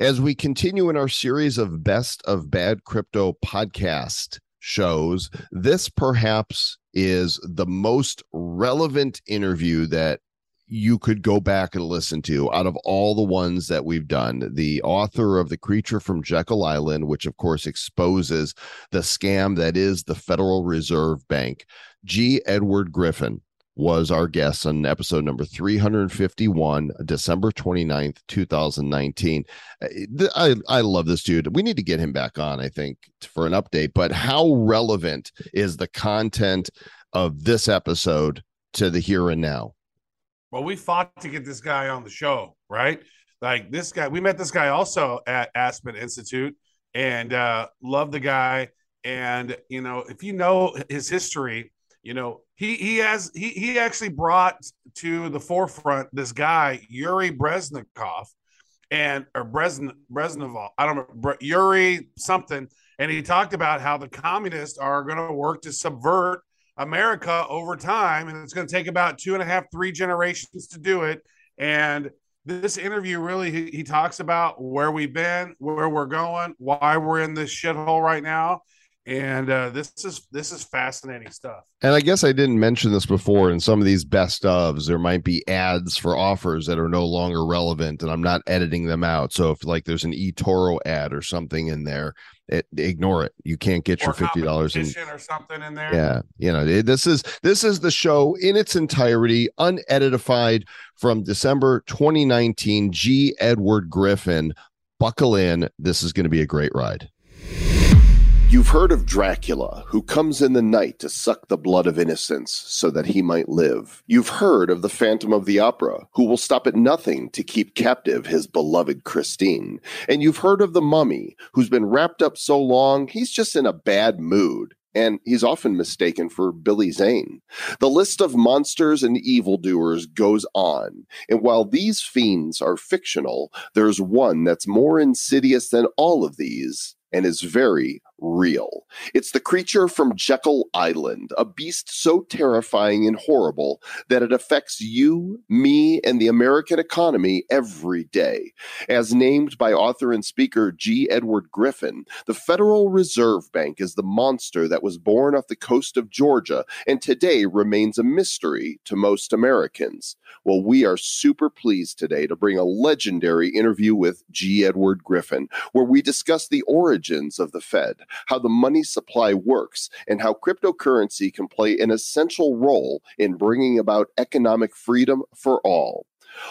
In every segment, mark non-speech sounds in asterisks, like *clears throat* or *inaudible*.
As we continue in our series of best of bad crypto podcast shows, this perhaps is the most relevant interview that you could go back and listen to out of all the ones that we've done. The author of The Creature from Jekyll Island, which of course exposes the scam that is the Federal Reserve Bank, G. Edward Griffin was our guest on episode number 351 december 29th 2019 uh, i i love this dude. We need to get him back on i think for an update but how relevant is the content of this episode to the here and now? Well we fought to get this guy on the show right? Like this guy we met this guy also at aspen institute and uh love the guy. And you know if you know his history you know he he has he he actually brought to the forefront this guy Yuri Breznikov and or Brezn Breznikov I don't know Yuri something. And he talked about how the communists are going to work to subvert America over time and it's going to take about two and a half three generations to do it. And this interview really he, he talks about where we've been where we're going why we're in this shithole right now and uh, this is this is fascinating stuff. And I guess I didn't mention this before. In some of these best ofs, there might be ads for offers that are no longer relevant, and I'm not editing them out. So if like there's an eToro ad or something in there, it, ignore it. You can't get or your fifty dollars in or something in there. Yeah, you know it, this is this is the show in its entirety, unedited from December 2019. G. Edward Griffin. Buckle in. This is going to be a great ride. You've heard of Dracula, who comes in the night to suck the blood of innocents so that he might live. You've heard of the Phantom of the Opera, who will stop at nothing to keep captive his beloved Christine. And you've heard of the Mummy, who's been wrapped up so long he's just in a bad mood and he's often mistaken for Billy Zane. The list of monsters and evildoers goes on, and while these fiends are fictional, there's one that's more insidious than all of these and is very real. It's the creature from Jekyll Island, a beast so terrifying and horrible that it affects you, me, and the American economy every day. As named by author and speaker G. Edward Griffin, the Federal Reserve Bank is the monster that was born off the coast of Georgia and today remains a mystery to most Americans. Well, we are super pleased today to bring a legendary interview with G. Edward Griffin, where we discuss the origins of the Fed how the money supply works, and how cryptocurrency can play an essential role in bringing about economic freedom for all.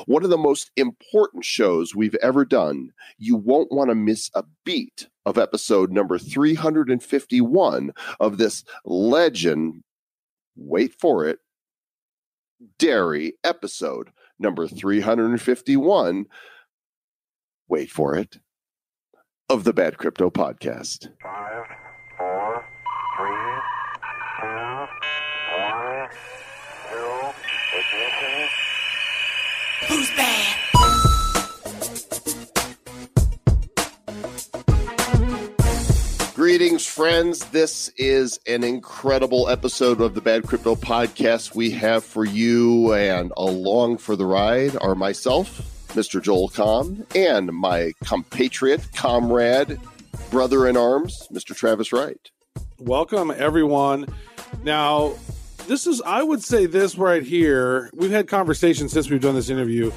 One of the most important shows we've ever done. You won't want to miss a beat of episode number 351 of this legend. Wait for it. Dairy episode number 351. Wait for it of the Bad Crypto Podcast. Five, four, three, two, one, zero, ignition. Who's bad? Greetings, friends. This is an incredible episode of the Bad Crypto Podcast we have for you, and along for the ride are myself, Mr. Joel Comm, and my compatriot, comrade, brother in arms, Mr. Travis Wright. Welcome, everyone. Now, this is, I would say, this right here. We've had conversations since we've done this interview.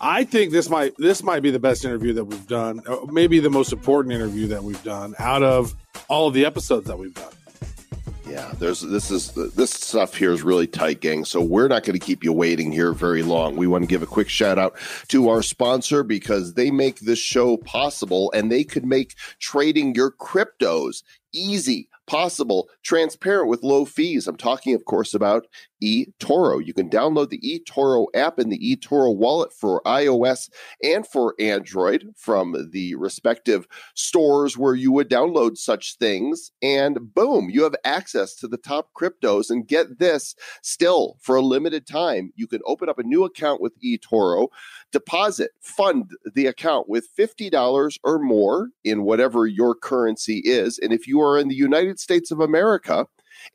I think this might this might be the best interview that we've done, uh, maybe the most important interview that we've done out of all of the episodes that we've done. Yeah, there's this is this stuff here is really tight, gang. So we're not going to keep you waiting here very long. We want to give a quick shout out to our sponsor because they make this show possible and they could make trading your cryptos easy possible, transparent with low fees. I'm talking, of course, about eToro. You can download the eToro app and the eToro wallet for iOS and for Android from the respective stores where you would download such things. And boom, you have access to the top cryptos. And get this still for a limited time, you can open up a new account with eToro, deposit, fund the account with $50 or more in whatever your currency is. And if you are in the United States of America,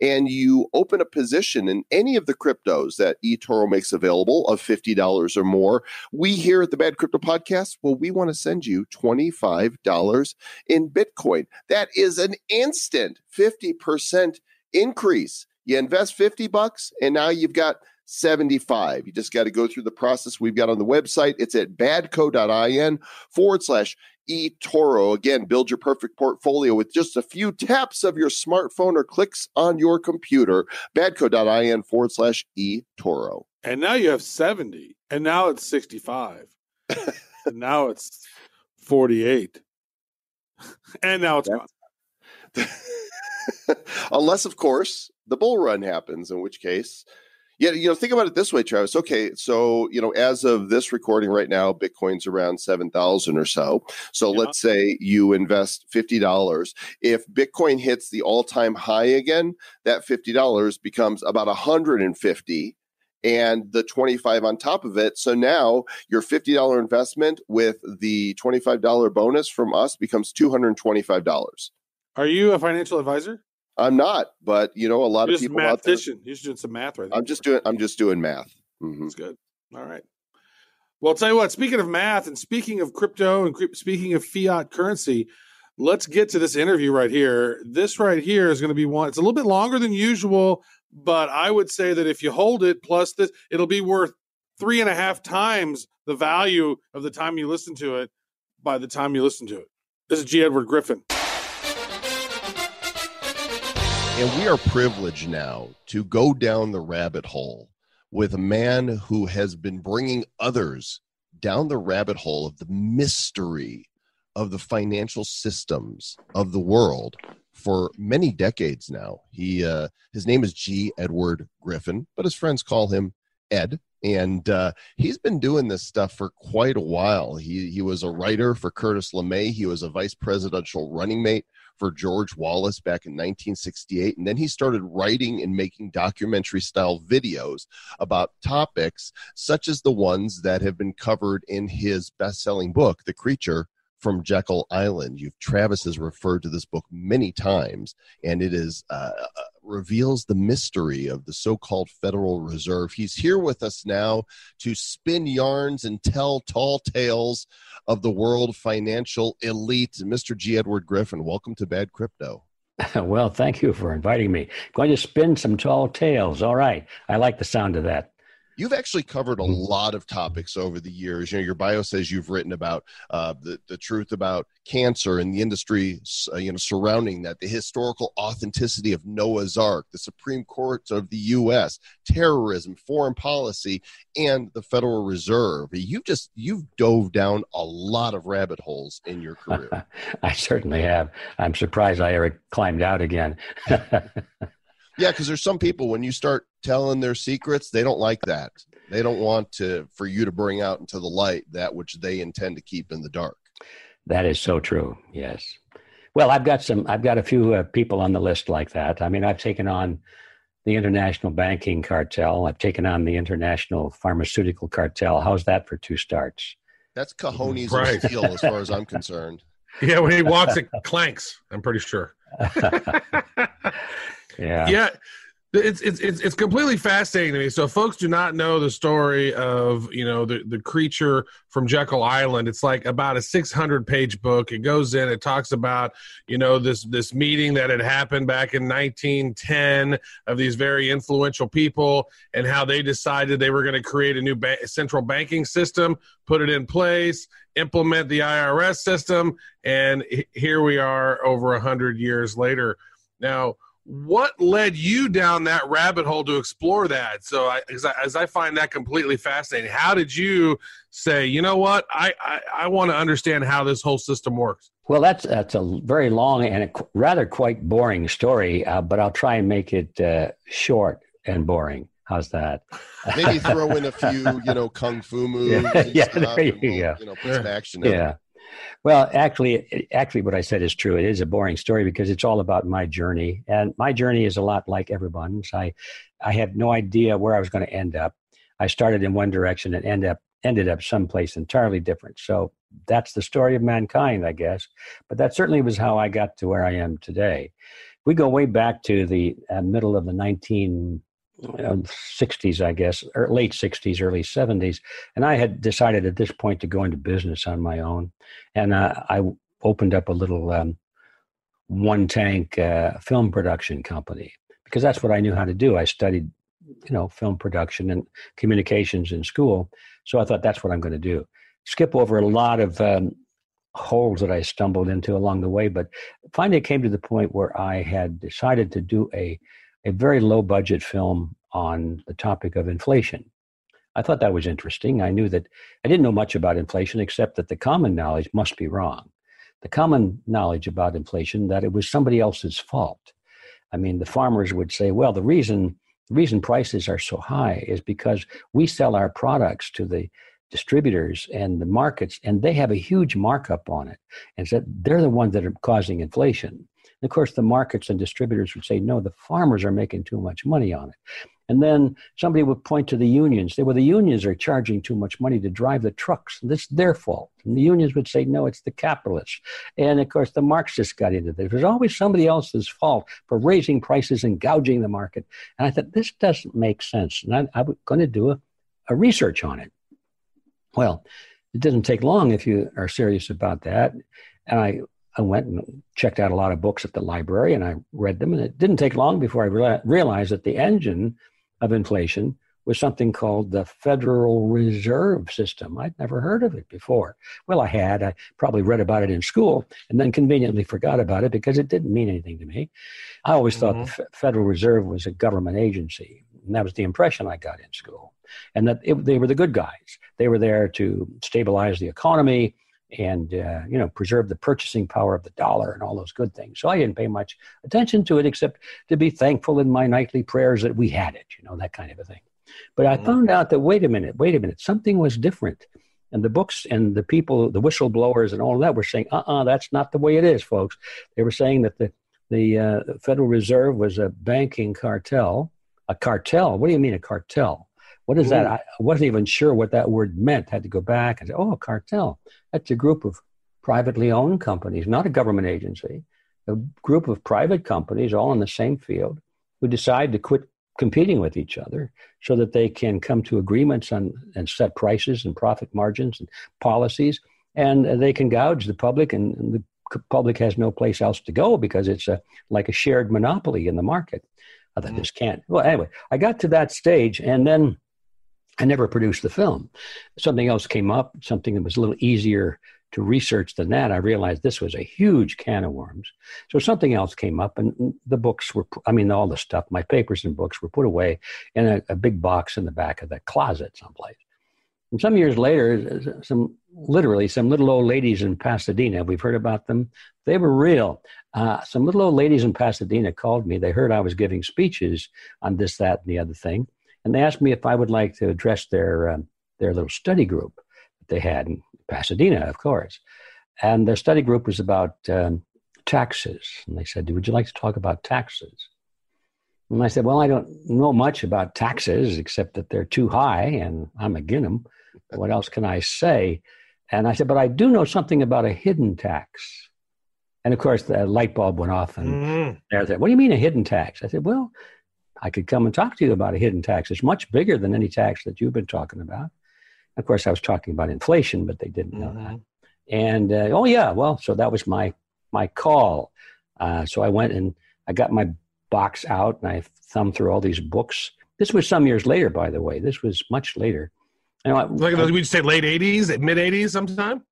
and you open a position in any of the cryptos that eToro makes available of $50 or more, we here at the Bad Crypto Podcast, well, we want to send you $25 in Bitcoin. That is an instant 50% increase. You invest 50 bucks and now you've got 75. You just got to go through the process we've got on the website. It's at badco.in forward slash eToro. Again, build your perfect portfolio with just a few taps of your smartphone or clicks on your computer. Badco.in forward slash eToro. And now you have 70. And now it's 65. *laughs* and now it's 48. And now it's gone. *laughs* Unless, of course, the bull run happens, in which case, yeah, you know, think about it this way, Travis. Okay, so you know, as of this recording right now, Bitcoin's around seven thousand or so. So Yeah. let's say you invest fifty dollars. If Bitcoin hits the all-time high again, that fifty dollars becomes about a hundred and fifty, and the twenty-five on top of it. So now your fifty dollar investment with the twenty-five dollar bonus from us becomes two hundred twenty-five dollars. Are you a financial advisor? I'm not, but you know, a lot You're of people out there. mathematician. You're just doing some math right. I'm just doing. I'm just doing math. Mhm. That's good. All right. Well, I'll tell you what, speaking of math and speaking of crypto and speaking of fiat currency, let's get to this interview right here. This right here is going to be one, it's a little bit longer than usual, but I would say that if you hold it plus this, it'll be worth three and a half times the value of the time you listen to it by the time you listen to it. This is G. Edward Griffin. And we are privileged now to go down the rabbit hole with a man who has been bringing others down the rabbit hole of the mystery of the financial systems of the world for many decades now. He uh, his name is G. Edward Griffin, but his friends call him Ed. And uh, he's been doing this stuff for quite a while. He he was a writer for Curtis LeMay. He was a vice presidential running mate for George Wallace back in 1968. And then he started writing and making documentary style videos about topics such as the ones that have been covered in his best selling book, The Creature from Jekyll Island. You've Travis has referred to this book many times, and it is uh, uh, reveals the mystery of the so-called Federal Reserve. He's here with us now to spin yarns and tell tall tales of the world financial elite. Mr. G. Edward Griffin, welcome to Bad Crypto. *laughs* Well, thank you for inviting me. Going to spin some tall tales. All right. I like the sound of that. You've actually covered a lot of topics over the years. You know, your bio says you've written about uh, the the truth about cancer and the industry, uh, you know, surrounding that, the historical authenticity of Noah's Ark, the Supreme Court of the U.S., terrorism, foreign policy, and the Federal Reserve. You've just you've dove down a lot of rabbit holes in your *laughs* career. I certainly have. I'm surprised I ever climbed out again. *laughs* Yeah, because there's some people when you start telling their secrets, they don't like that. They don't want to for you to bring out into the light that which they intend to keep in the dark. that is so true. Yes. Well, I've got some, I've got a few uh, people on the list like that. I mean, I've taken on the international banking cartel. I've taken on the international pharmaceutical cartel. How's that for two starts? That's cojones Right. of steel, as far as I'm concerned. *laughs* *laughs* Yeah, when he walks, it clanks. I'm pretty sure. *laughs* yeah. yeah it's, it's it's it's completely fascinating to me. So folks do not know the story of you know the the creature from jekyll island. It's like about a 600 page book. It goes in it talks about you know this this meeting that had happened back in 1910 of these very influential people and how they decided they were going to create a new ba- central banking system put it in place implement the irs system and here we are over a 100 years later. Now what led you down that rabbit hole to explore that so I, as, I, as I find that completely fascinating how did you say you know what i i, I want to understand how this whole system works Well, that's that's a very long and a qu- rather quite boring story, uh, but I'll try and make it uh, short and boring. How's that? Maybe throw in a *laughs* few, you know, kung fu moves. Yeah, and yeah, stuff, there you and we'll, go. You know, put some action in. Yeah. Well, actually, actually, what I said is true. It is a boring story because it's all about my journey, and my journey is a lot like everyone's. I, I had no idea where I was going to end up. I started in one direction and end up ended up someplace entirely different. So that's the story of mankind, I guess. But that certainly was how I got to where I am today. we go way back to the uh, middle of the 19 uh, 60s, I guess, or late 60s, early 70s. And I had decided at this point to go into business on my own. And uh, I opened up a little um, one tank uh, film production company because that's what I knew how to do. I studied, you know, film production and communications in school. So I thought that's what I'm going to do. Skip over a lot of um, holes that I stumbled into along the way, but finally it came to the point where I had decided to do a a very low budget film on the topic of inflation. I thought that was interesting. I knew that I didn't know much about inflation except that the common knowledge must be wrong. The common knowledge about inflation that it was somebody else's fault. I mean, the farmers would say, well, the reason the reason prices are so high is because we sell our products to the distributors and the markets, and they have a huge markup on it. And so they're the ones that are causing inflation. And of course, the markets and distributors would say, no, the farmers are making too much money on it. And then somebody would point to the unions. They, well, the unions are charging too much money to drive the trucks. And this is their fault. And the unions would say, no, it's the capitalists. And of course, the Marxists got into this. There's always somebody else's fault for raising prices and gouging the market. And I thought, this doesn't make sense. And I, I was going to do a, a research on it. Well, it doesn't take long if you are serious about that. And I, I went and checked out a lot of books at the library and I read them. And it didn't take long before I realized that the engine of inflation was something called the Federal Reserve System. I'd never heard of it before. Well, I had. I probably read about it in school and then conveniently forgot about it because it didn't mean anything to me. I always mm-hmm. thought the F- Federal Reserve was a government agency. And that was the impression I got in school. And that it, they were the good guys. They were there to stabilize the economy and uh, you know preserve the purchasing power of the dollar and all those good things. So I didn't pay much attention to it except to be thankful in my nightly prayers that we had it, you know, that kind of a thing. But I mm-hmm. found out that wait a minute, wait a minute, something was different. And the books and the people, the whistleblowers and all that were saying, uh-uh, that's not the way it is, folks. They were saying that the the uh, Federal Reserve was a banking cartel. A cartel? What do you mean a cartel? What is Ooh. that? I wasn't even sure what that word meant. Had to go back and say, oh, cartel. That's a group of privately owned companies, not a government agency, a group of private companies all in the same field who decide to quit competing with each other so that they can come to agreements on and set prices and profit margins and policies and they can gouge the public and, the public has no place else to go because it's a like a shared monopoly in the market. I thought this can't. Well, anyway, I got to that stage, and then I never produced the film. Something else came up, something that was a little easier to research than that. I realized this was a huge can of worms. So something else came up, and the books were, I mean, all the stuff, my papers and books were put away in a, a big box in the back of the closet someplace. And some years later, some literally some little old ladies in Pasadena, we've heard about them. They were real. Uh, some little old ladies in Pasadena called me. They heard I was giving speeches on this, that, and the other thing and they asked me if I would like to address their um, their little study group that they had in Pasadena, of course. And their study group was about um, taxes, and they said, "Would you like to talk about taxes?" And I said, "Well, I don't know much about taxes except that they're too high, and I'm against them. What else can I say?" And I said, "But I do know something about a hidden tax." And of course, the light bulb went off, and mm. they said, "What do you mean a hidden tax?" I said, "Well, I could come and talk to you about a hidden tax. It's much bigger than any tax that you've been talking about. Of course, I was talking about inflation, but they didn't know mm-hmm. that. And uh, oh yeah, well, so that was my my call. Uh, so I went and I got my box out and I thumbed through all these books. This was some years later, by the way. This was much later. You know, like we'd say late '80s, mid '80s, sometime.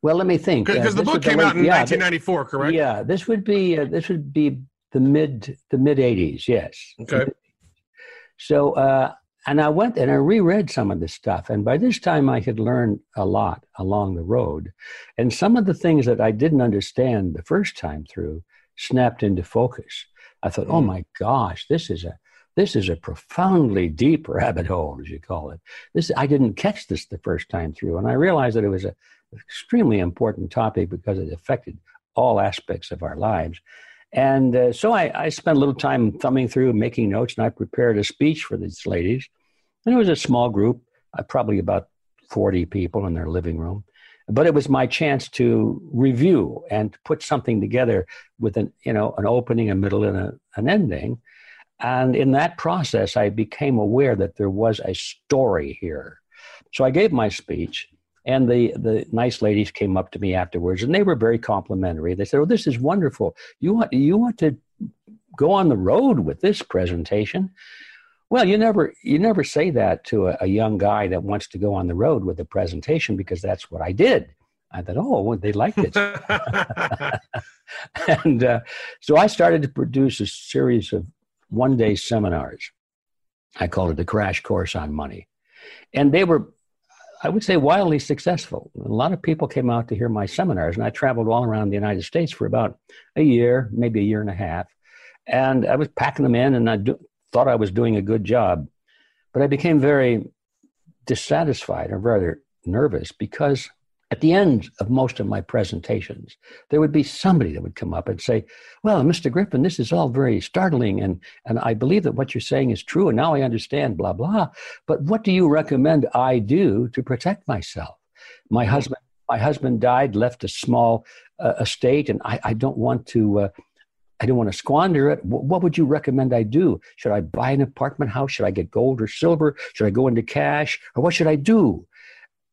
Well, let me think. Because uh, the book came late, out in yeah, 1994, correct? Yeah, this would be uh, this would be the mid the mid 80s yes. Okay. so uh, and i went and i reread some of this stuff and by this time i had learned a lot along the road. And some of the things that i didn't understand the first time through snapped into focus. I thought mm. oh my gosh this is a this is a profoundly deep rabbit hole as you call it. This i didn't catch this the first time through and i realized that it was a extremely important topic because it affected all aspects of our lives and uh, so I, I, spent a little time thumbing through, making notes, and I prepared a speech for these ladies. And it was a small group, uh, probably about 40 people in their living room. but it was my chance to review and put something together with an you know an opening, a middle, and a, an ending. And in that process, I became aware that there was a story here. So I gave my speech, and the the nice ladies came up to me afterwards, and they were very complimentary. They said, "Oh, this is wonderful. You want you want to go on the road with this presentation?" Well, you never you never say that to a, a young guy that wants to go on the road with a presentation because that's what I did. I thought, oh, well, they liked it, *laughs* *laughs* and uh, so I started to produce a series of one day seminars. I called it the Crash Course on Money, and they were I would say wildly successful. A lot of people came out to hear my seminars, and I traveled all around the United States for about a year, maybe a year and a half. And I was packing them in, and I do, thought I was doing a good job. But I became very dissatisfied or rather nervous because at the end of most of my presentations, there would be somebody that would come up and say, Well, Mr. Griffin, this is all very startling, and, and I believe that what you're saying is true, and now I understand, blah, blah. But what do you recommend I do to protect myself? My mm-hmm. husband, my husband died, left a small uh, estate, and I, I don't want to. Uh, I don't want to squander it. What would you recommend I do? Should I buy an apartment house? Should I get gold or silver? Should I go into cash? Or what should I do?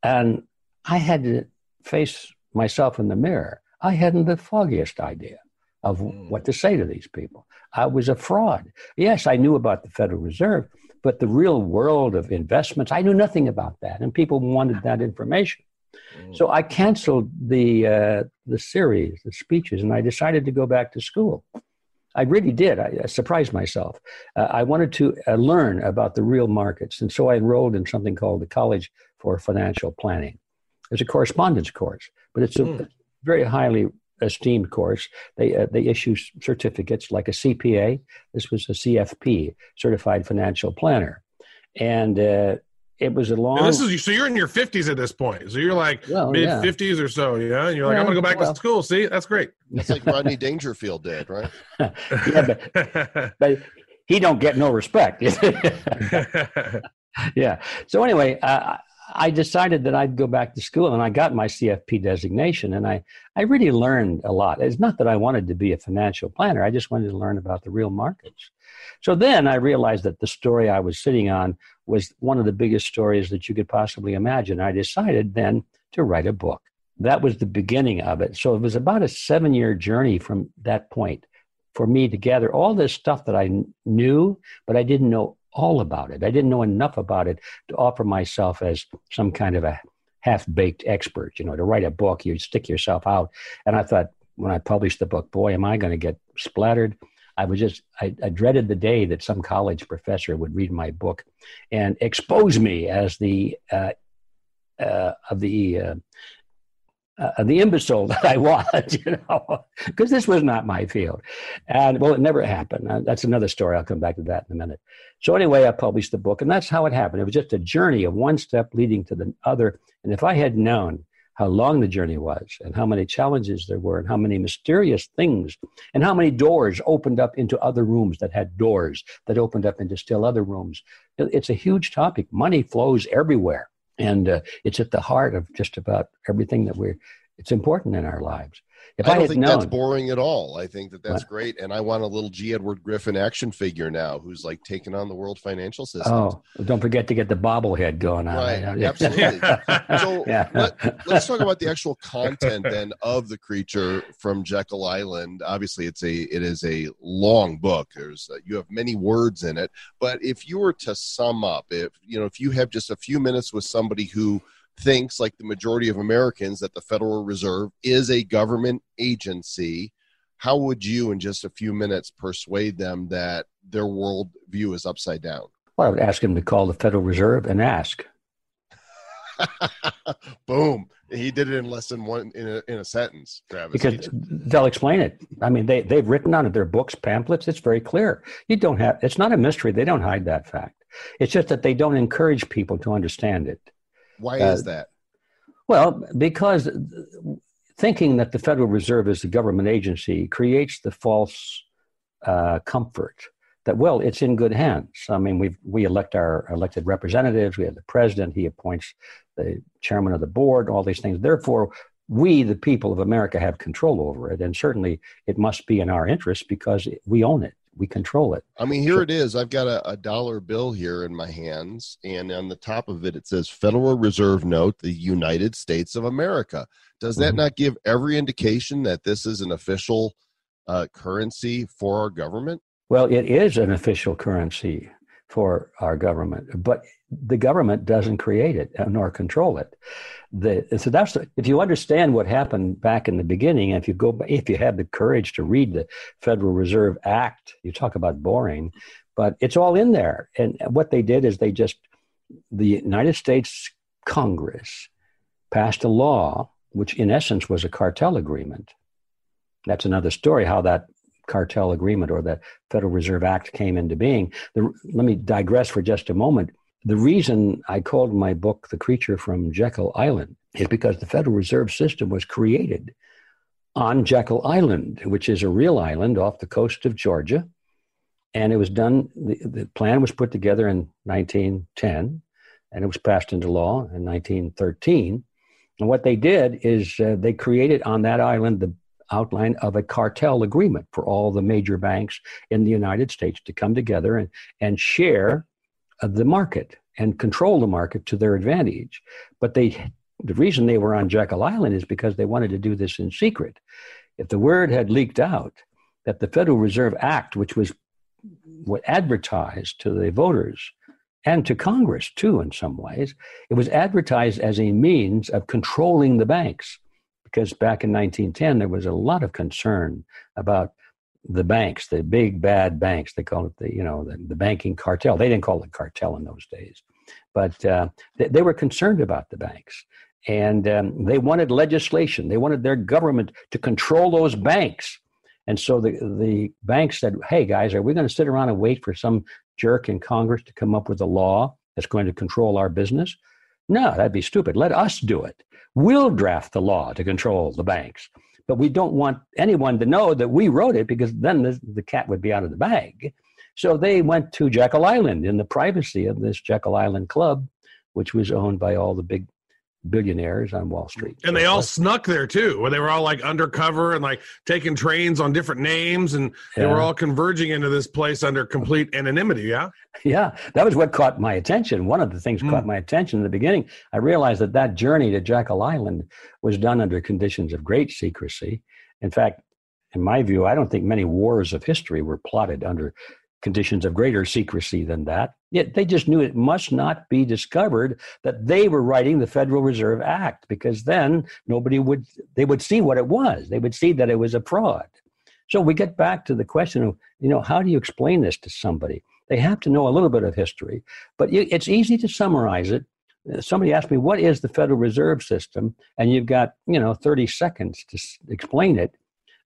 And I had to face myself in the mirror. I hadn't the foggiest idea of mm. what to say to these people. I was a fraud. Yes, I knew about the Federal Reserve, but the real world of investments, I knew nothing about that, and people wanted that information. Mm. So I canceled the uh, the series, the speeches, and I decided to go back to school. I really did. I, I surprised myself. Uh, I wanted to uh, learn about the real markets, and so I enrolled in something called the College for Financial Planning. It's a correspondence course, but it's a mm. very highly esteemed course. They uh, they issue certificates like a CPA. This was a CFP, Certified Financial Planner, and uh, it was a long. And this is so you're in your 50s at this point. So you're like well, mid 50s or so, yeah. And you're like, yeah, I'm gonna go back well, to school. See, that's great. That's like Rodney Dangerfield did, right? *laughs* yeah, but, but he don't get no respect. *laughs* *laughs* yeah. So anyway, uh, I decided that I'd go back to school and I got my CFP designation and I, I really learned a lot. It's not that I wanted to be a financial planner, I just wanted to learn about the real markets. So then I realized that the story I was sitting on was one of the biggest stories that you could possibly imagine. I decided then to write a book. That was the beginning of it. So it was about a seven year journey from that point for me to gather all this stuff that I knew, but I didn't know all about it. I didn't know enough about it to offer myself as some kind of a half baked expert. You know, to write a book, you stick yourself out. And I thought when I published the book, boy, am I going to get splattered. I was just, I, I, dreaded the day that some college professor would read my book and expose me as the, uh, uh, of the uh, uh, the imbecile *laughs* that I was, you know, because this was not my field. And well, it never happened. Uh, that's another story. I'll come back to that in a minute. So, anyway, I published the book, and that's how it happened. It was just a journey of one step leading to the other. And if I had known how long the journey was, and how many challenges there were, and how many mysterious things, and how many doors opened up into other rooms that had doors that opened up into still other rooms, it's a huge topic. Money flows everywhere and uh, it's at the heart of just about everything that we're it's important in our lives if I, I don't think known, that's boring at all. I think that that's what? great, and I want a little G. Edward Griffin action figure now, who's like taking on the world financial system. Oh, don't forget to get the bobblehead going on. Right, absolutely. *laughs* so yeah. let, us talk about the actual content then of the creature from Jekyll Island. Obviously, it's a it is a long book. There's uh, you have many words in it, but if you were to sum up, if you know, if you have just a few minutes with somebody who thinks, like the majority of Americans, that the Federal Reserve is a government agency, how would you, in just a few minutes, persuade them that their worldview is upside down? Well, I would ask him to call the Federal Reserve and ask. *laughs* Boom. He did it in less than one in a, in a sentence, Travis. Because they'll explain it. I mean, they, they've written on it, their books, pamphlets. It's very clear. You don't have, it's not a mystery. They don't hide that fact. It's just that they don't encourage people to understand it. Why uh, is that? Well, because thinking that the Federal Reserve is a government agency creates the false uh, comfort that well, it's in good hands. I mean, we we elect our elected representatives. We have the president. He appoints the chairman of the board, all these things. Therefore, we, the people of America, have control over it. And certainly it must be in our interest because we own it, we control it. I mean, here it is. I've got a, a dollar bill here in my hands, and on the top of it, it says Federal Reserve Note, the United States of America. Does that Mhm. not give every indication that this is an official uh, currency for our government? Well, it is an official currency for our government, but the government doesn't create it uh, nor control it. The, so that's if you understand what happened back in the beginning, if you go, if you have the courage to read the Federal Reserve Act, you talk about boring, but it's all in there. And what they did is they just the United States Congress passed a law, which in essence was a cartel agreement. That's another story how that cartel agreement or the Federal Reserve Act came into being. The, let me digress for just a moment. The reason I called my book The Creature from Jekyll Island is because the Federal Reserve System was created on Jekyll Island, which is a real island off the coast of Georgia. And it was done, the, the plan was put together in 1910, and it was passed into law in 1913. And what they did is uh, they created on that island the outline of a cartel agreement for all the major banks in the United States to come together and, and share the market and control the market to their advantage. But they, the reason they were on Jekyll Island is because they wanted to do this in secret. If the word had leaked out that the Federal Reserve Act, which was what advertised to the voters and to Congress too, in some ways, it was advertised as a means of controlling the banks because back in 1910 there was a lot of concern about the banks, the big bad banks. They call it the you know the, the banking cartel. They didn't call it cartel in those days, but uh, they, they were concerned about the banks, and um, they wanted legislation. They wanted their government to control those banks. And so the the banks said, "Hey guys, are we going to sit around and wait for some jerk in Congress to come up with a law that's going to control our business? No, that'd be stupid. Let us do it. We'll draft the law to control the banks. But we don't want anyone to know that we wrote it because then the, the cat would be out of the bag. So they went to Jekyll Island in the privacy of this Jekyll Island club, which was owned by all the big billionaires on Wall Street. And they all snuck there too, where they were all like undercover and like taking trains on different names, and they were all converging into this place under complete anonymity. Yeah, Yeah, that was what caught my attention. One of the things Hmm. caught my attention in the beginning. I realized that that journey to Jekyll Island was done under conditions of great secrecy. In fact, in my view, I don't think many wars of history were plotted under conditions of greater secrecy than that. Yet they just knew it must not be discovered that they were writing the Federal Reserve Act because then nobody would they would see what it was. They would see that it was a fraud. So we get back to the question of, you know, how do you explain this to somebody? They have to know a little bit of history, but it's easy to summarize it. Uh, Somebody asked me, "What is the Federal Reserve System?" And you've got, you know, 30 seconds to explain it.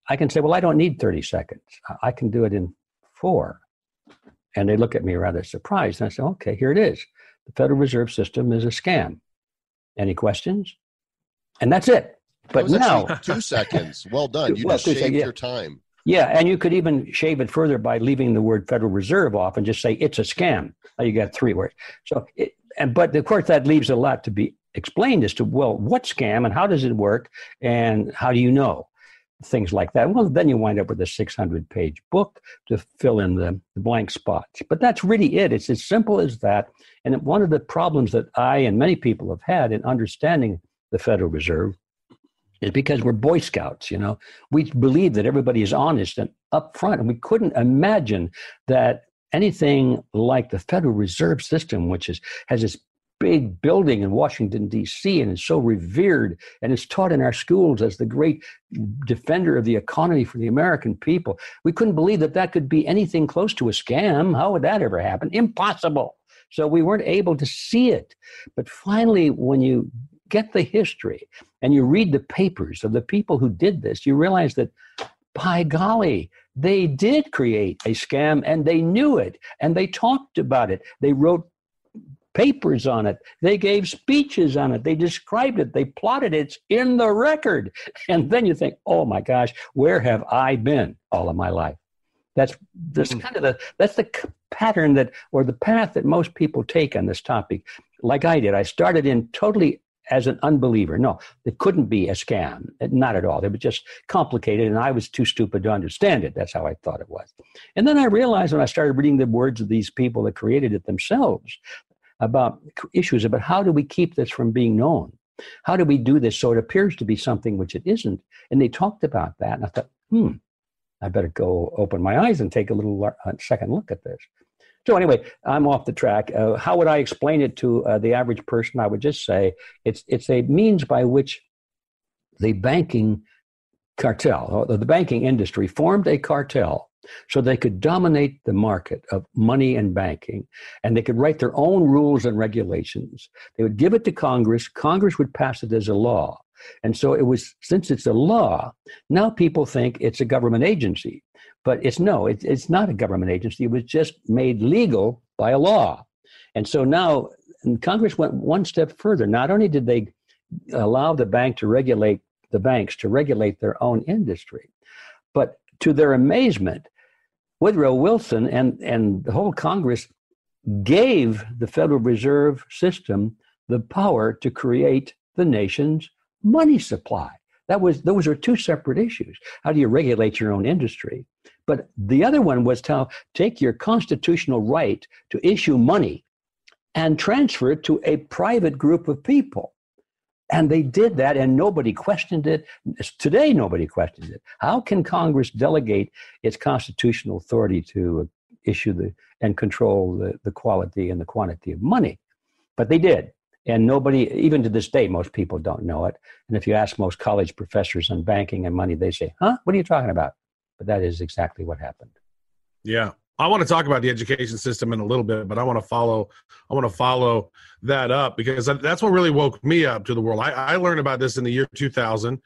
I can say, "Well, I don't need 30 seconds. I- I can do it in four. And they look at me rather surprised. And I say, "Okay, here it is. The Federal Reserve System is a scam. Any questions?" And that's it. But was now, two seconds. Well done. You *laughs* Well, just shaved yeah. your time. Yeah, and you could even shave it further by leaving the word Federal Reserve off and just say it's a scam. Now you got three words. So, it, and but of course that leaves a lot to be explained as to well, what scam and how does it work and how do you know things like that. Well, then you wind up with a 600 page book to fill in the, the blank spots. But that's really it. It's as simple as that. And one of the problems that I and many people have had in understanding the Federal Reserve is because we're Boy Scouts, you know we believe that everybody is honest and upfront, and we couldn't imagine that anything like the Federal Reserve System, which is has this big building in Washington D.C. and is so revered and is taught in our schools as the great defender of the economy for the American people, we couldn't believe that that could be anything close to a scam. How would that ever happen? Impossible. So we weren't able to see it. But finally, when you get the history and you read the papers of the people who did this, you realize that, by golly, they did create a scam and they knew it and they talked about it. They wrote papers on it. They gave speeches on it. They described it. They plotted it. It's in the record. *laughs* And then you think, oh my gosh, where have I been all of my life? That's that's hmm. kind of the that's the pattern that or the path that most people take on this topic. like I did. I started in totally as an unbeliever. No, it couldn't be a scam. Not at all. It was just complicated, and I was too stupid to understand it. That's how I thought it was. And then I realized when I started reading the words of these people that created it themselves about issues about how do we keep this from being known? How do we do this so it appears to be something which it isn't? And they talked about that, and I thought, hmm, I better go open my eyes and take a little uh, second look at this. So anyway, I'm off the track. Uh, how would I explain it to uh, the average person? I would just say it's it's a means by which the banking cartel, or the banking industry, formed a cartel so they could dominate the market of money and banking, and they could write their own rules and regulations. They would give it to Congress. Congress would pass it as a law. And so it was, since it's a law, now people think it's a government agency. But it's no, it, it's not a government agency. It was just made legal by a law. And so now Congress went one step further. Not only did they allow the bank to regulate the banks to regulate their own industry, but to their amazement, Woodrow Wilson and, and the whole Congress gave the Federal Reserve System the power to create the nation's money supply. That was those are two separate issues. How do you regulate your own industry? But the other one was to take your constitutional right to issue money and transfer it to a private group of people. And they did that, and nobody questioned it. Today, nobody questions it. How can Congress delegate its constitutional authority to uh, issue the and control the, the quality and the quantity of money? But they did. And nobody, even to this day, most people don't know it. And if you ask most college professors on banking and money, they say, huh, what are you talking about? But that is exactly what happened. Yeah. I want to talk about the education system in a little bit, but I want to follow. I want to follow that up because that's what really woke me up to the world. I, I learned about this in the year 2000,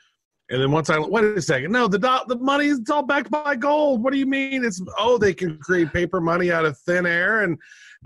and then once I wait a second, no, the the money is all backed by gold. What do you mean? It's oh, they can create paper money out of thin air, and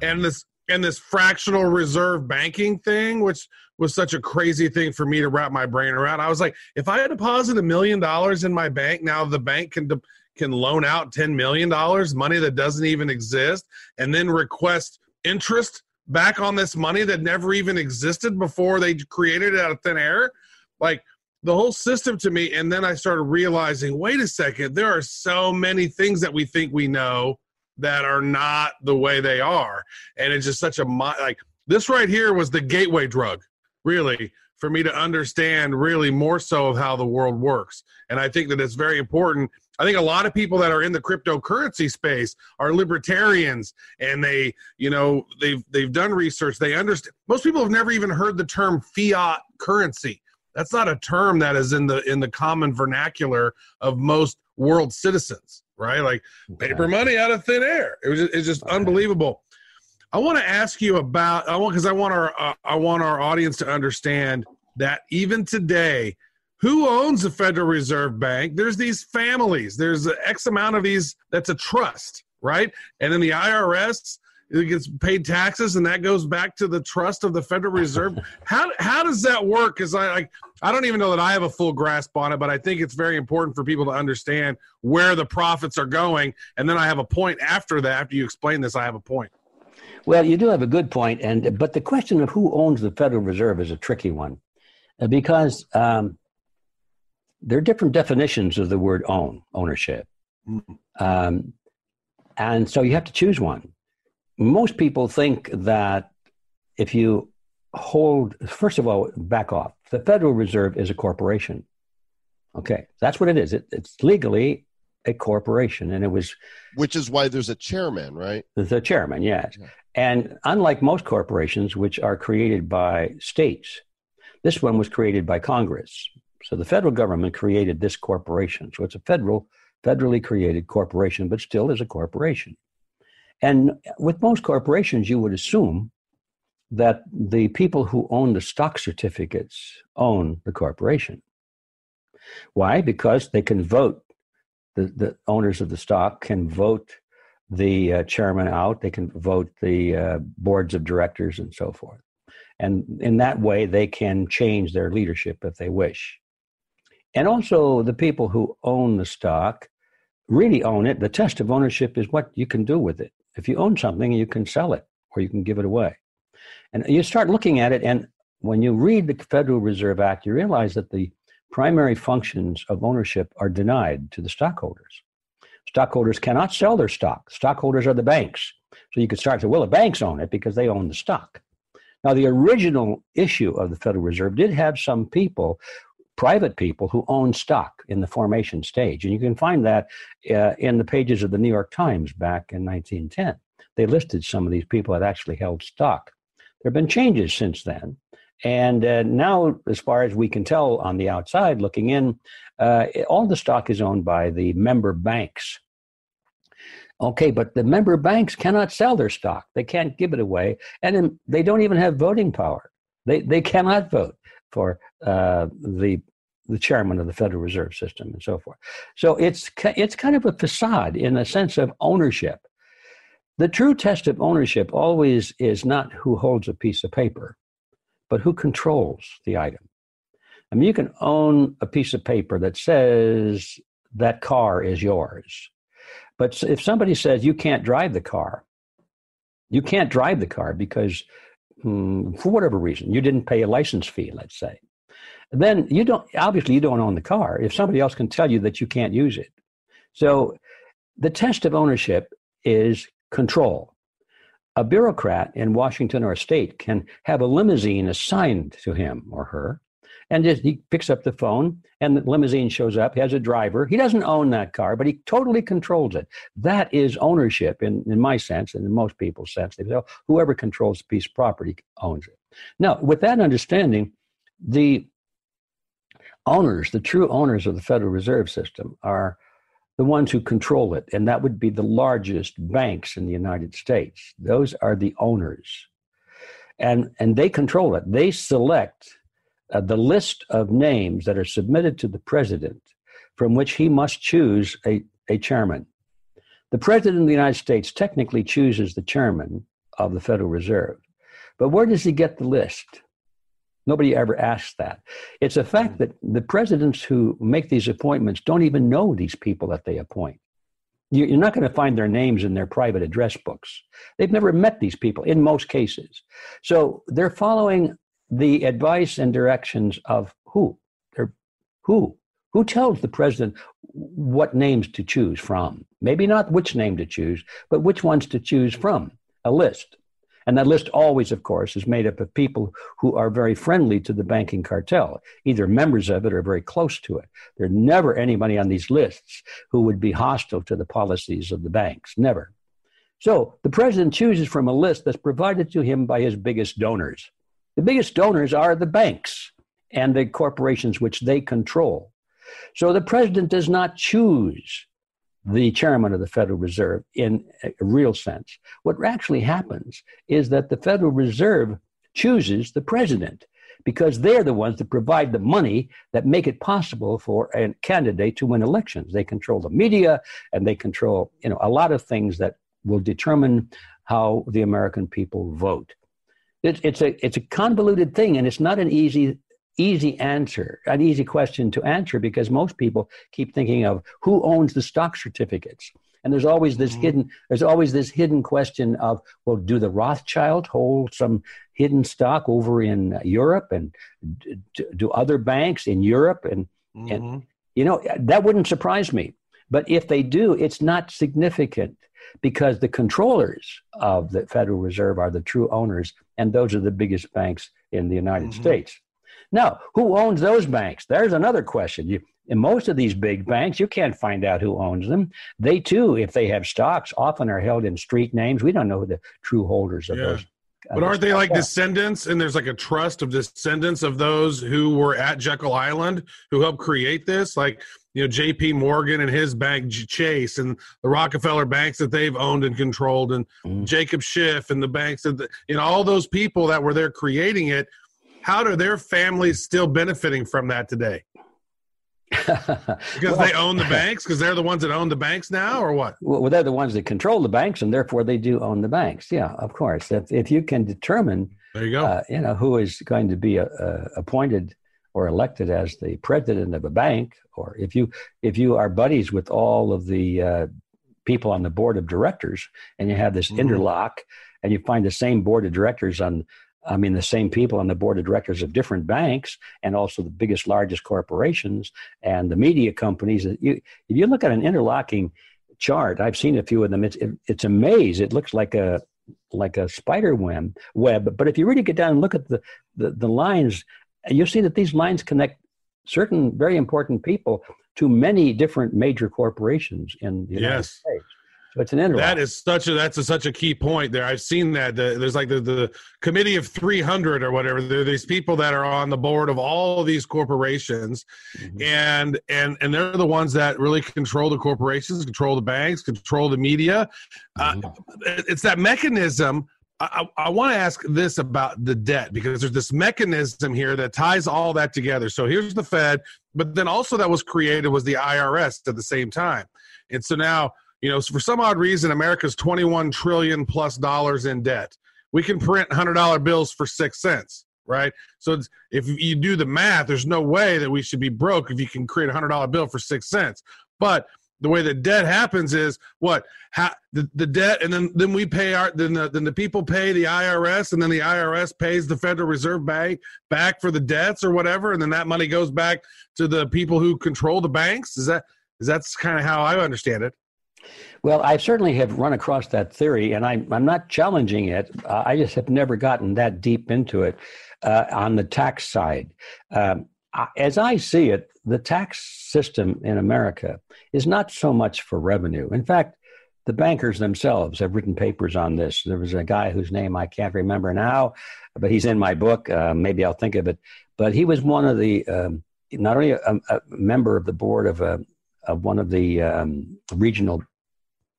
and this and this fractional reserve banking thing, which was such a crazy thing for me to wrap my brain around. I was like, if I deposit a million dollars in my bank, now the bank can. De- can loan out $10 million, money that doesn't even exist, and then request interest back on this money that never even existed before they created it out of thin air. Like the whole system to me. And then I started realizing wait a second, there are so many things that we think we know that are not the way they are. And it's just such a, like, this right here was the gateway drug, really, for me to understand really more so of how the world works. And I think that it's very important. I think a lot of people that are in the cryptocurrency space are libertarians and they, you know, they've they've done research. They understand most people have never even heard the term fiat currency. That's not a term that is in the in the common vernacular of most world citizens, right? Like paper money out of thin air. It was just, it's just unbelievable. I want to ask you about I want because I want our uh, I want our audience to understand that even today, who owns the Federal Reserve Bank? There's these families. There's X amount of these. That's a trust, right? And then the IRS it gets paid taxes, and that goes back to the trust of the Federal Reserve. *laughs* how how does that work? Because I like I don't even know that I have a full grasp on it, but I think it's very important for people to understand where the profits are going. And then I have a point after that. After you explain this, I have a point. Well, you do have a good point, and but the question of who owns the Federal Reserve is a tricky one, uh, because um, there are different definitions of the word "own" ownership, mm-hmm. um, and so you have to choose one. Most people think that if you hold, first of all, back off. The Federal Reserve is a corporation. Okay, that's what it is. It, it's legally a corporation, and it was. Which is why there's a chairman, right? The chairman, yes. Yeah. And unlike most corporations, which are created by states, this one was created by Congress. So the federal government created this corporation. So it's a federal, federally created corporation, but still is a corporation. And with most corporations, you would assume that the people who own the stock certificates own the corporation. Why? Because they can vote, the, the owners of the stock can vote the uh, chairman out, they can vote the uh, boards of directors and so forth. And in that way, they can change their leadership if they wish. And also, the people who own the stock really own it. The test of ownership is what you can do with it. If you own something, you can sell it or you can give it away. And you start looking at it, and when you read the Federal Reserve Act, you realize that the primary functions of ownership are denied to the stockholders. Stockholders cannot sell their stock. Stockholders are the banks. So you could start to, well, the banks own it because they own the stock. Now, the original issue of the Federal Reserve did have some people, private people, who own stock in the formation stage. And you can find that uh, in the pages of the New York Times back in 1910. They listed some of these people that actually held stock. There have been changes since then. And uh, now, as far as we can tell on the outside looking in, uh, all the stock is owned by the member banks. Okay, but the member banks cannot sell their stock. They can't give it away. And they don't even have voting power. They, they cannot vote for uh, the, the chairman of the Federal Reserve System and so forth. So it's, it's kind of a facade in the sense of ownership. The true test of ownership always is not who holds a piece of paper, but who controls the item. I mean, you can own a piece of paper that says that car is yours. But if somebody says you can't drive the car, you can't drive the car because, hmm, for whatever reason, you didn't pay a license fee, let's say, then you don't, obviously, you don't own the car if somebody else can tell you that you can't use it. So the test of ownership is control a bureaucrat in Washington or a state can have a limousine assigned to him or her, and just, he picks up the phone, and the limousine shows up. He has a driver. He doesn't own that car, but he totally controls it. That is ownership in, in my sense, and in most people's sense. They say, oh, whoever controls the piece of property owns it. Now, with that understanding, the owners, the true owners of the Federal Reserve System, are the ones who control it, and that would be the largest banks in the United States. Those are the owners. And, and they control it. They select uh, the list of names that are submitted to the president from which he must choose a, a chairman. The president of the United States technically chooses the chairman of the Federal Reserve. But where does he get the list? Nobody ever asks that. It's a fact that the presidents who make these appointments don't even know these people that they appoint. You're not going to find their names in their private address books. They've never met these people in most cases. So they're following the advice and directions of who? Who? Who tells the president what names to choose from? Maybe not which name to choose, but which ones to choose from. A list. And that list always, of course, is made up of people who are very friendly to the banking cartel, either members of it or very close to it. There's never anybody on these lists who would be hostile to the policies of the banks. Never. So the president chooses from a list that's provided to him by his biggest donors. The biggest donors are the banks and the corporations which they control. So the president does not choose the chairman of the Federal Reserve in a real sense. What actually happens is that the Federal Reserve chooses the president because they're the ones that provide the money that make it possible for a candidate to win elections. They control the media and they control, you know, a lot of things that will determine how the American people vote. It, it's a it's a convoluted thing, and it's not an easy easy answer, an easy question to answer because most people keep thinking of who owns the stock certificates. And there's always this mm-hmm. hidden there's always this hidden question of well do the Rothschild hold some hidden stock over in Europe and do, do other banks in Europe and mm-hmm. and you know that wouldn't surprise me. But if they do, it's not significant because the controllers of the Federal Reserve are the true owners, and those are the biggest banks in the United mm-hmm. States. Now, who owns those banks? There's another question. You, in most of these big banks, you can't find out who owns them. They too, if they have stocks, often are held in street names. We don't know who the true holders of yeah. those. But aren't they like descendants? And there's like a trust of descendants of those who were at Jekyll Island who helped create this. Like you know J.P. Morgan and his bank Chase and the Rockefeller banks that they've owned and controlled, and mm. Jacob Schiff and the banks that the, you know all those people that were there creating it how are their families still benefiting from that today? *laughs* because well, they own the banks because they're the ones that own the banks now or what well they're the ones that control the banks and therefore they do own the banks yeah of course if, if you can determine there you go uh, you know who is going to be uh, uh, appointed or elected as the president of a bank or if you if you are buddies with all of the uh, people on the board of directors and you have this mm-hmm. interlock and you find the same board of directors on I mean, the same people on the board of directors of different banks and also the biggest, largest corporations and the media companies. You, if you look at an interlocking chart, I've seen a few of them. It's it, it's a maze. It looks like a like a spider web. Web, but if you really get down and look at the the, the lines, you'll see that these lines connect certain very important people to many different major corporations in the United Yes. States. So it's an interlock. That is such a that's a, such a key point there. I've seen that the, there's like the, the committee of 300 or whatever. There are these people that are on the board of all of these corporations, Mhm. and and and they're the ones that really control the corporations, control the banks, control the media. Uh, it's that mechanism. I, I, want to ask this about the debt because there's this mechanism here that ties all that together. So here's the Fed, but then also that was created was the IRS at the same time, and so now you know for some odd reason America's 21 trillion plus dollars in debt. We can print hundred dollar bills for six cents, right? So if you do the math, there's no way that we should be broke if you can create a hundred dollar bill for six cents. But the way that debt happens is what ha, the, the debt and then then we pay our then the, then the people pay the IRS and then the IRS pays the Federal Reserve Bank back for the debts or whatever and then that money goes back to the people who control the banks is that is that's kind of how I understand it Well, I certainly have run across that theory, and I, I'm not challenging it. Uh, I just have never gotten that deep into it uh, on the tax side. Um, as I see it, the tax system in America is not so much for revenue. In fact, the bankers themselves have written papers on this. There was a guy whose name I can't remember now, but he's in my book. Uh, maybe I'll think of it. But he was one of the, um, not only a, a member of the board of, a, of one of the um, regional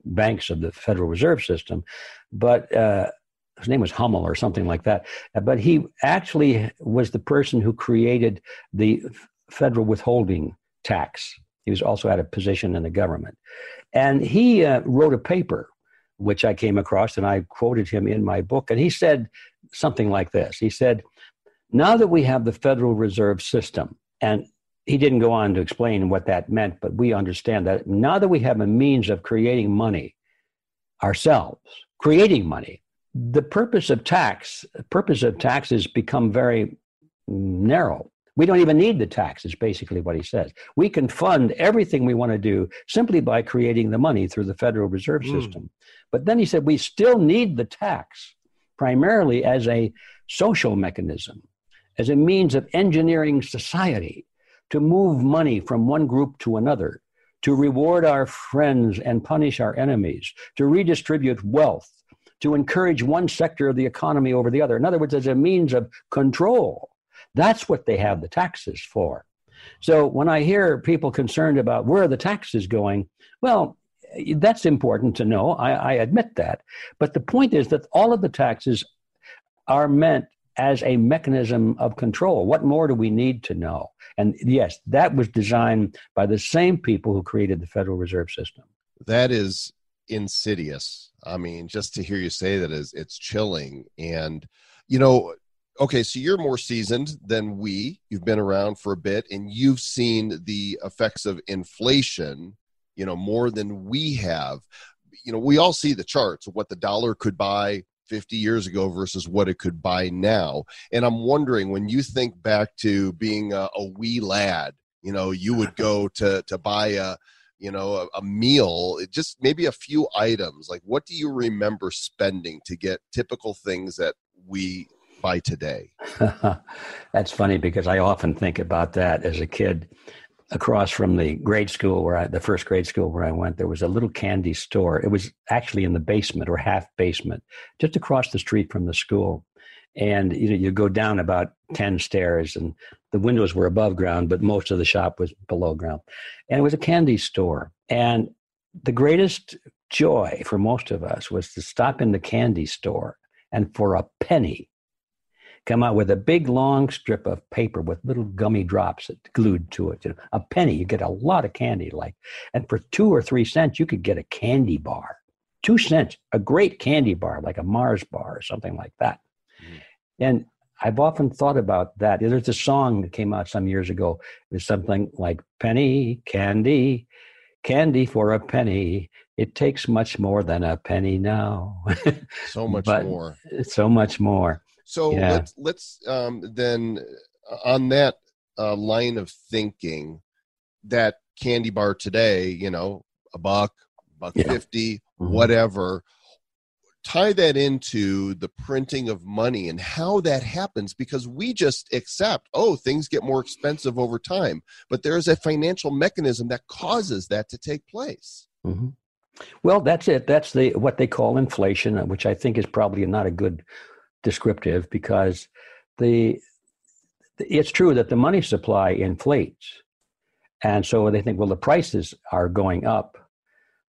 banks of the Federal Reserve System, but uh, his name was Hummel or something like that. But he actually was the person who created the federal withholding tax. He was also had a position in the government, and he uh, wrote a paper which I came across, and I quoted him in my book, and he said something like this. He said, "Now that we have the Federal Reserve System, and he didn't go on to explain what that meant, but we understand that now that we have a means of creating money ourselves, creating money, the purpose of tax, purpose of taxes become very narrow. We don't even need the tax, is basically what he says. We can fund everything we want to do simply by creating the money through the Federal Reserve Mm. System. But then he said we still need the tax primarily as a social mechanism, as a means of engineering society to move money from one group to another, to reward our friends and punish our enemies, to redistribute wealth, to encourage one sector of the economy over the other. In other words, as a means of control. That's what they have the taxes for. So when I hear people concerned about where the taxes going, well, that's important to know. I, I admit that. But the point is that all of the taxes are meant as a mechanism of control. What more do we need to know? And yes, that was designed by the same people who created the Federal Reserve System. that is insidious. I mean, just to hear you say that is it's chilling. And you know, okay, so you're more seasoned than we. You've been around for a bit, and you've seen the effects of inflation. You know more than we have. You know, we all see the charts of what the dollar could buy 50 years ago versus what it could buy now. And I'm wondering when you think back to being a, a wee lad, you know, you would *laughs* go to to buy a you know a, a meal just maybe a few items like what do you remember spending to get typical things that we buy today *laughs* That's funny because I often think about that as a kid. Across from the grade school where I, the first grade school where I went, there was a little candy store. It was actually in the basement or half basement, just across the street from the school. And you know, you go down about ten stairs, and the windows were above ground, but most of the shop was below ground. And it was a candy store. And the greatest joy for most of us was to stop in the candy store and for a penny come out with a big long strip of paper with little gummy drops glued to it. You know, a penny, you get a lot of candy. Like, and for two or three cents, you could get a candy bar. Two cents, a great candy bar, like a Mars bar or something like that. And I've often thought about that. There's a song that came out some years ago. It was something like penny candy, candy for a penny. It takes much more than a penny now. So *laughs* much more. so much more. So Yeah. let's let's um, then uh, on that uh, line of thinking, that candy bar today, you know, a buck, buck Yeah. 50 Mhm. whatever. Tie that into the printing of money and how that happens because we just accept, oh, things get more expensive over time, but there is a financial mechanism that causes that to take place. hmm Well, that's it. That's the what they call inflation, uh, which I think is probably not a good descriptive because the it's true that the money supply inflates, and so they think, well, the prices are going up,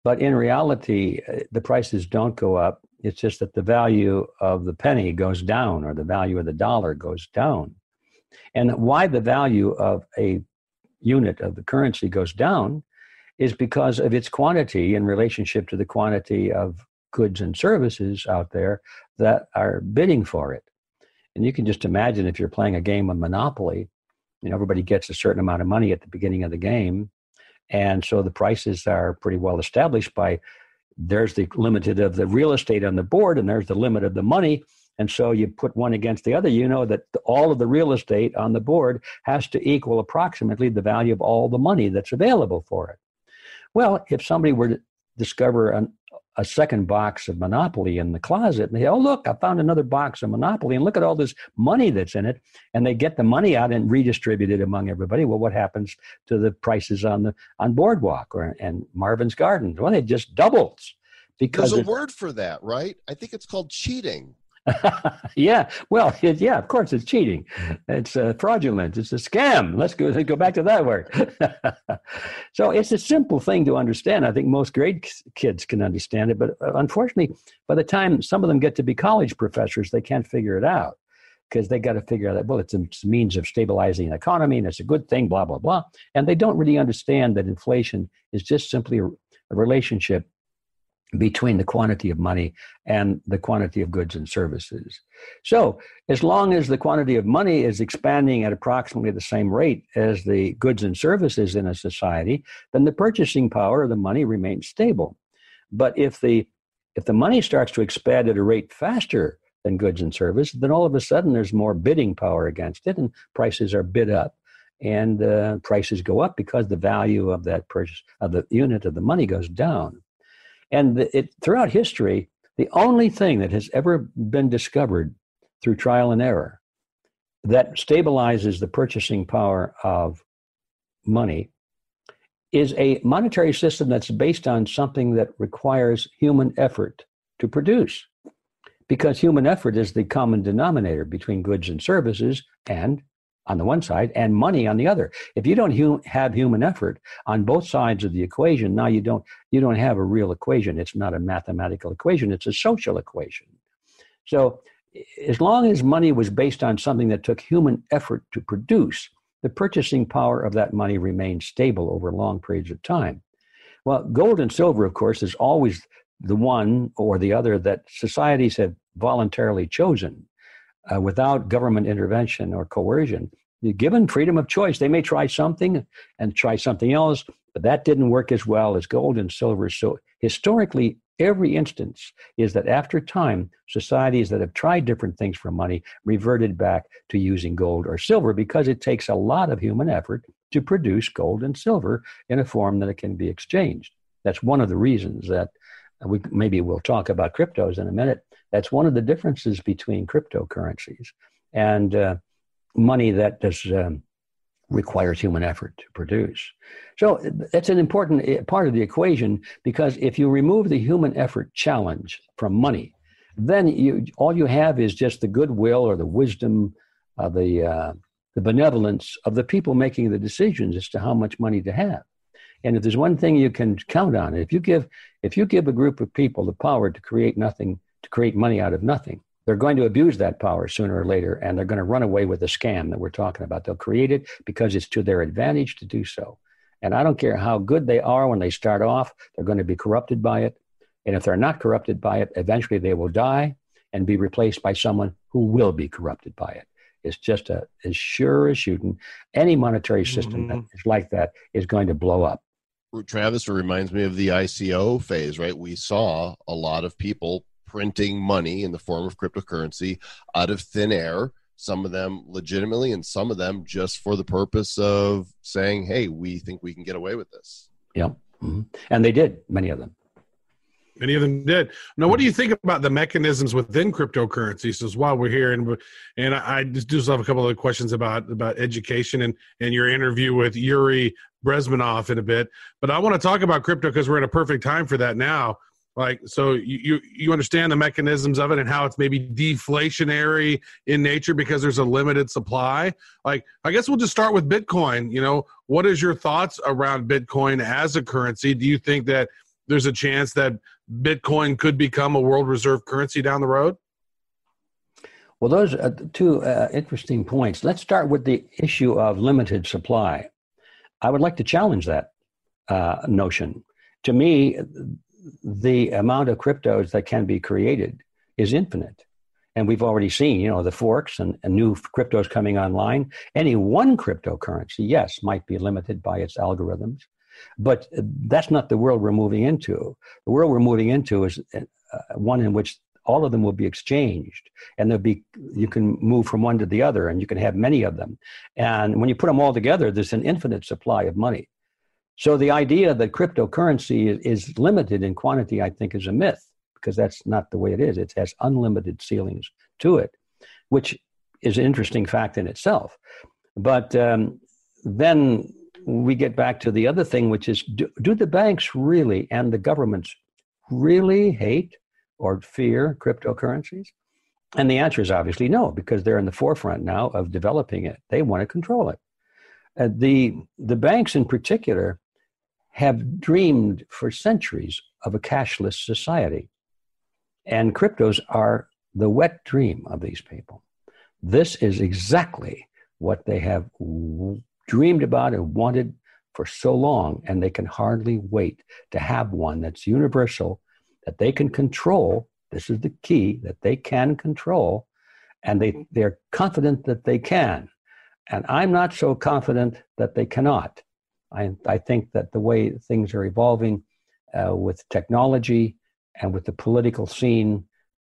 but in reality, uh, the prices don't go up. It's just that the value of the penny goes down, or the value of the dollar goes down, and why the value of a unit of the currency goes down is because of its quantity in relationship to the quantity of goods and services out there that are bidding for it. And you can just imagine if you're playing a game of Monopoly, you know, everybody gets a certain amount of money at the beginning of the game. And so the prices are pretty well established by there's the limited of the real estate on the board and there's the limit of the money. And so you put one against the other, you know that all of the real estate on the board has to equal approximately the value of all the money that's available for it. Well, if somebody were to discover an, a second box of Monopoly in the closet, and they, oh, look, I found another box of Monopoly, and look at all this money that's in it, and they get the money out and redistribute it among everybody. Well, what happens to the prices on the on Boardwalk or and Marvin's Gardens? Well, it just doubles because There's a it- word for that, right? I think it's called cheating. *laughs* yeah, well, it, yeah, of course, it's cheating. It's uh, fraudulent. It's a scam. Let's go let's go back to that word. *laughs* so it's a simple thing to understand. I think most grade kids can understand it, but uh, unfortunately, by the time some of them get to be college professors, they can't figure it out because they got to figure out that well, it's a, it's a means of stabilizing the economy and it's a good thing, blah blah blah, and they don't really understand that inflation is just simply a, a relationship between the quantity of money and the quantity of goods and services. So, as long as the quantity of money is expanding at approximately the same rate as the goods and services in a society, then the purchasing power of the money remains stable. But if the if the money starts to expand at a rate faster than goods and services, then all of a sudden there's more bidding power against it, and prices are bid up, and uh, prices go up because the value of that purchase of the unit of the money goes down. And it throughout history, the only thing that has ever been discovered through trial and error that stabilizes the purchasing power of money is a monetary system that's based on something that requires human effort to produce. Because human effort is the common denominator between goods and services and on the one side and money on the other. If you don't hu- have human effort on both sides of the equation, now you don't you don't have a real equation. It's not a mathematical equation, it's a social equation. So, as long as money was based on something that took human effort to produce, the purchasing power of that money remained stable over long periods of time. Well, gold and silver, of course, is always the one or the other that societies have voluntarily chosen uh, without government intervention or coercion. Given freedom of choice. They may try something and try something else, but that didn't work as well as gold and silver. So historically, every instance is that after time, societies that have tried different things for money reverted back to using gold or silver because it takes a lot of human effort to produce gold and silver in a form that it can be exchanged. That's one of the reasons that we maybe we'll talk about cryptos in a minute. That's one of the differences between cryptocurrencies and uh, money that does um, requires human effort to produce. So that's an important uh, part of the equation because if you remove the human effort challenge from money, then you all you have is just the goodwill or the wisdom, uh, the uh, the benevolence of the people making the decisions as to how much money to have. And if there's one thing you can count on, if you give if you give a group of people the power to create nothing, to create money out of nothing, they're going to abuse that power sooner or later, and they're going to run away with the scam that we're talking about. They'll create it because it's to their advantage to do so. And I don't care how good they are when they start off, they're going to be corrupted by it. And if they're not corrupted by it, eventually they will die and be replaced by someone who will be corrupted by it. It's just a, as sure as shooting. Any monetary system that Mhm. is like that is going to blow up. Travis, it reminds me of the ICO phase, right? We saw a lot of people printing money in the form of cryptocurrency out of thin air, some of them legitimately, and some of them just for the purpose of saying, hey, we think we can get away with this. Yeah. Mhm. And they did, many of them. Many of them did. Now, what do you think about the mechanisms within cryptocurrencies? As while we're here, and and I I just do still have a couple of questions about about education and and your interview with Yuri Bezmenov in a bit. But I want to talk about crypto because we're in a perfect time for that now. Like, so you you you understand the mechanisms of it and how it's maybe deflationary in nature because there's a limited supply. Like, I guess we'll just start with Bitcoin. You know, what is your thoughts around Bitcoin as a currency? Do you think that there's a chance that Bitcoin could become a world reserve currency down the road? Well, those are two uh, interesting points. Let's start with the issue of limited supply. I would like to challenge that uh, notion. To me, the amount of cryptos that can be created is infinite. And we've already seen, you know, the forks and, and new cryptos coming online. Any one cryptocurrency, yes, might be limited by its algorithms, but that's not the world we're moving into. The world we're moving into is uh, one in which all of them will be exchanged and there'll be you can move from one to the other and you can have many of them and when you put them all together there's an infinite supply of money so the idea that cryptocurrency is, is limited in quantity i think is a myth because that's not the way it is it has unlimited ceilings to it which is an interesting fact in itself but um, then we get back to the other thing which is do, do the banks really and the governments really hate or fear cryptocurrencies? And the answer is obviously no, because they're in the forefront now of developing it. They want to control it. Uh, the, the banks in particular have dreamed for centuries of a cashless society. And cryptos are the wet dream of these people. This is exactly what they have dreamed about and wanted for so long, and they can hardly wait to have one that's universal that they can control. This is the key that they can control, and they, they're confident that they can. And I'm not so confident that they cannot. I, I think that the way things are evolving uh, with technology and with the political scene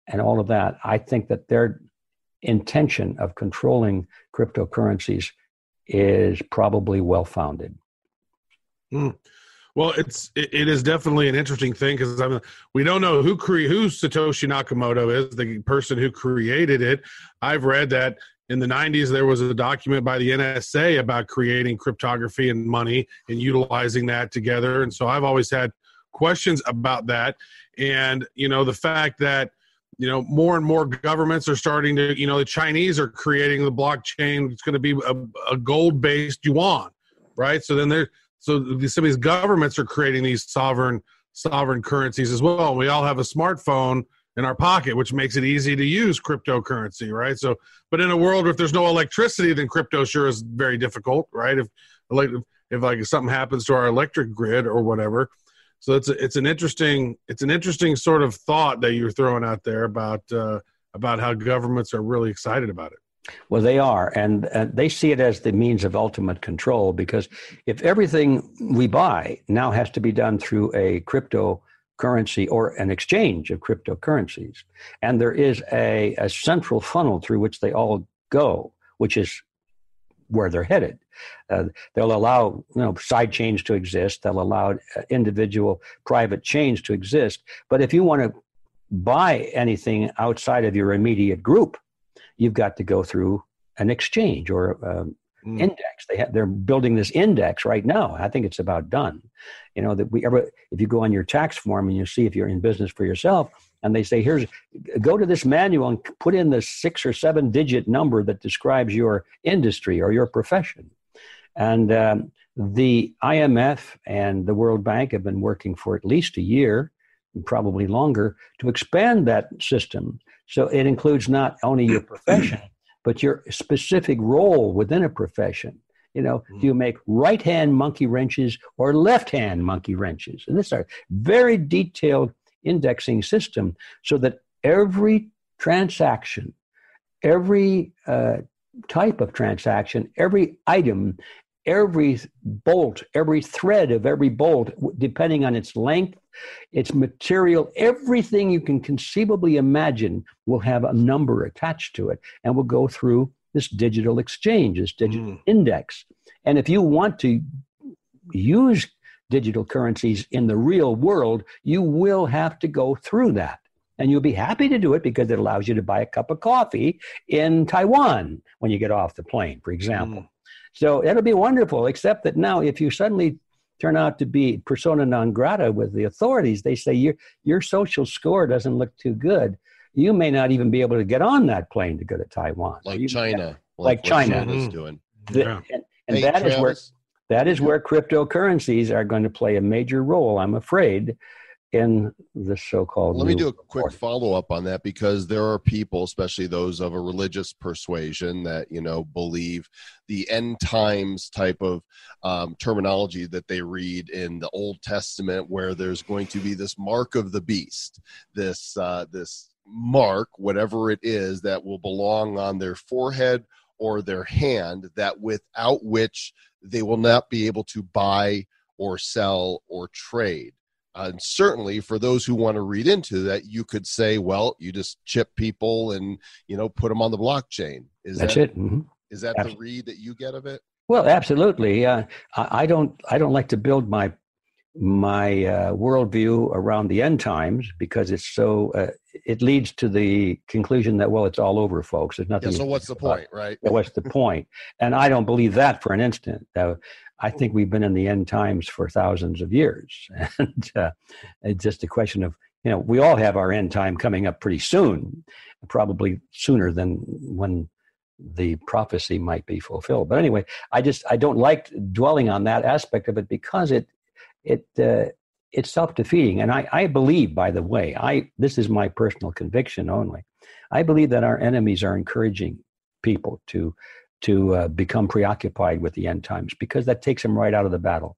and all of that, I think that their intention of controlling cryptocurrencies is probably well founded. Hmm. Well, it's it, is definitely an interesting thing because I mean, we don't know who cre- who Satoshi Nakamoto is, the person who created it. I've read that in the 90s there was a document by the NSA about creating cryptography and money and utilizing that together, and so I've always had questions about that. And you know, the fact that you know more and more governments are starting to you know the Chinese are creating the blockchain. It's going to be a, a gold based yuan, right? So then there so some of these governments are creating these sovereign sovereign currencies as well. We all have a smartphone in our pocket, which makes it easy to use cryptocurrency, right? So, but in a world if there's no electricity, then crypto sure is very difficult, right? If like if like something happens to our electric grid or whatever. So it's a, it's an interesting it's an interesting sort of thought that you're throwing out there about uh, about how governments are really excited about it. Well, they are, and, they see it as the means of ultimate control because if everything we buy now has to be done through a cryptocurrency or an exchange of cryptocurrencies, and there is a, a central funnel through which they all go, which is where they're headed. Uh, they'll allow you know side chains to exist. They'll allow uh, individual private chains to exist. But if you want to buy anything outside of your immediate group, you've got to go through an exchange or um, mm. index. They have, they're building this index right now. I think it's about done. You know that we ever if you go on your tax form and you see if you're in business for yourself, and they say here's go to this manual and put in the six or seven digit number that describes your industry or your profession, and um, the IMF and the World Bank have been working for at least a year, probably longer, to expand that system so it includes not only your *clears throat* profession, but your specific role within a profession. You know, do you make right hand monkey wrenches or left hand monkey wrenches? And this is a very detailed indexing system so that every transaction, every uh, type of transaction, every item, every bolt, every thread of every bolt, depending on its length, its material, everything you can conceivably imagine will have a number attached to it and will go through this digital exchange, this digital Mm. index. And if you want to use digital currencies in the real world, you will have to go through that. And you'll be happy to do it because it allows you to buy a cup of coffee in Taiwan when you get off the plane, for example. So it'll be wonderful, except that now if you suddenly turn out to be persona non grata with the authorities, they say your your social score doesn't look too good. You may not even be able to get on that plane to go to Taiwan. like You- China, like what China. China's Mhm. doing. the- Yeah. and and Hey, that is where Travis, that is where cryptocurrencies are going to play a major role, I'm afraid, in the so-called. Let me do a quick world. follow up on that because there are people, especially those of a religious persuasion, that you know believe the end times type of um, terminology that they read in the Old Testament, where there's going to be this mark of the beast, this uh, this mark, whatever it is, that will belong on their forehead or their hand, that without which they will not be able to buy or sell or trade. Uh, and certainly for those who want to read into that, you could say, well, you just chip people and you know put them on the blockchain. Is That's that it. Mhm. is that the read that you get of it? Well, absolutely. Uh, I, I don't. I don't like to build my my uh, worldview around the end times because it's so. Uh, it leads to the conclusion that well, it's all over, folks. There's nothing. Yeah, so what's the point, right? What's the point? And I don't believe that for an instant. Uh, I think we've been in the end times for thousands of years, *laughs* and uh, it's just a question of you know we all have our end time coming up pretty soon, probably sooner than when the prophecy might be fulfilled. But anyway, I just I don't like dwelling on that aspect of it because it it uh, it's self defeating, and I I believe, by the way, I this is my personal conviction only. I believe that our enemies are encouraging people to to uh, become preoccupied with the end times because that takes them right out of the battle.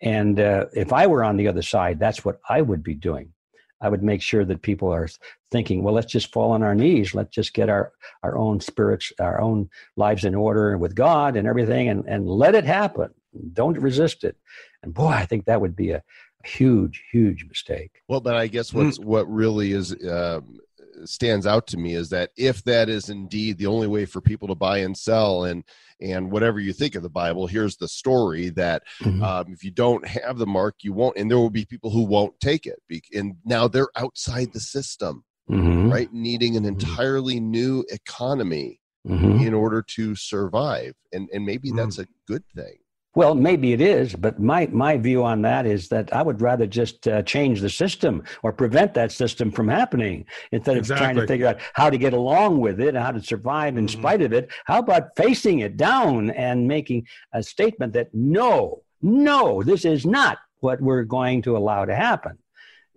And uh, if I were on the other side, that's what I would be doing. I would make sure that people are thinking, well, let's just fall on our knees. Let's just get our, our own spirits, our own lives in order with God and everything and, and let it happen. Don't resist it. And boy, I think that would be a huge, huge mistake. Well, but I guess what's what really is um, stands out to me is that if that is indeed the only way for people to buy and sell and and whatever you think of the Bible, here's the story that Mhm. um, if you don't have the mark, you won't, and there will be people who won't take it, and now they're outside the system, Mhm. right? Needing an Mhm. entirely new economy Mhm. in order to survive, and and maybe Mm. that's a good thing. Well, maybe it is, but my, my view on that is that I would rather just uh, change the system or prevent that system from happening instead of trying to figure out how to get along with it and how to survive in Mhm. spite of it. How about facing it down and making a statement that no, no, this is not what we're going to allow to happen.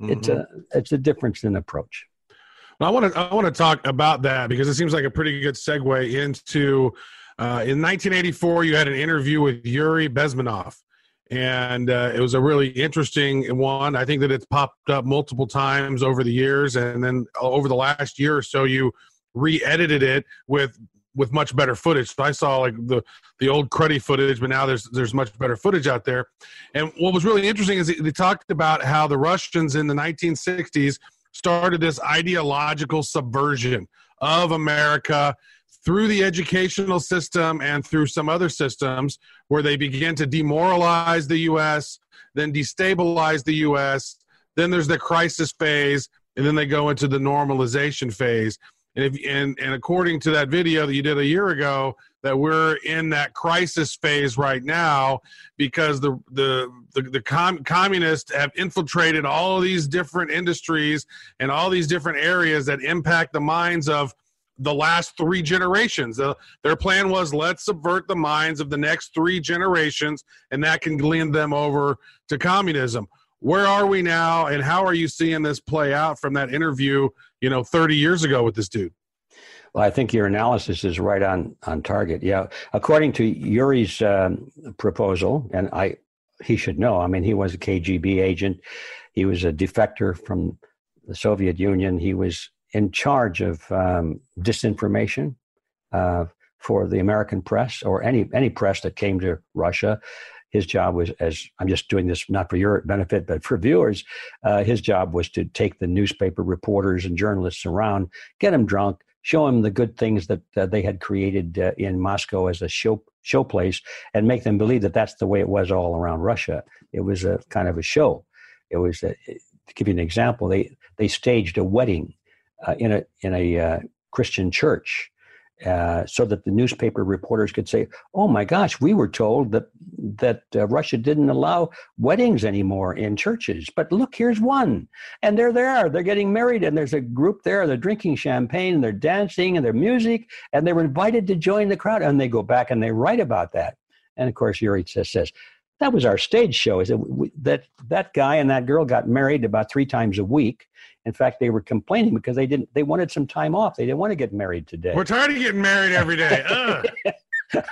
It's Mhm. a it's a difference in approach. I want to I want to talk about that because it seems like a pretty good segue into uh, in 1984 you had an interview with Yuri Bezmenov and uh, it was a really interesting one. I think that it's popped up multiple times over the years and then over the last year or so you re-edited it with with much better footage. So I saw like the the old cruddy footage, but now there's there's much better footage out there. And what was really interesting is they talked about how the Russians in the 1960s started this ideological subversion of America through the educational system and through some other systems where they begin to demoralize the US, then destabilize the US. Then there's the crisis phase, and then they go into the normalization phase. And, if, and, and according to that video that you did a year ago, that we're in that crisis phase right now because the the the, the com- communists have infiltrated all of these different industries and all these different areas that impact the minds of the last three generations. Uh, their plan was let's subvert the minds of the next three generations, and that can lead them over to communism. Where are we now, and how are you seeing this play out from that interview, you know, 30 years ago with this dude? Well, I think your analysis is right on on target. Yeah, according to Yuri's um, proposal, and I, he should know. I mean, he was a KGB agent. He was a defector from the Soviet Union. He was in charge of um, disinformation, uh, for the American press or any any press that came to Russia. His job was, as I'm just doing this not for your benefit, but for viewers, uh, his job was to take the newspaper reporters and journalists around, get them drunk, show them the good things that uh, they had created uh, in Moscow as a show show place, and make them believe that that's the way it was all around Russia. It was a kind of a show. It was a, to give you an example. They they staged a wedding uh, in a in a uh, Christian church uh, so that the newspaper reporters could say, "Oh my gosh, we were told that that uh, Russia didn't allow weddings anymore in churches, but look, here's one, and there they're there, they're getting married, and there's a group there, they're drinking champagne, and they're dancing, and their music, and they were invited to join the crowd, and they go back and they write about that, and of course, Yuri says, says that was our stage show. Is that that guy and that girl got married about three times a week, in fact, they were complaining because they didn't. They wanted some time off. They didn't want to get married today. We're tired of getting married every day. *laughs* *laughs* what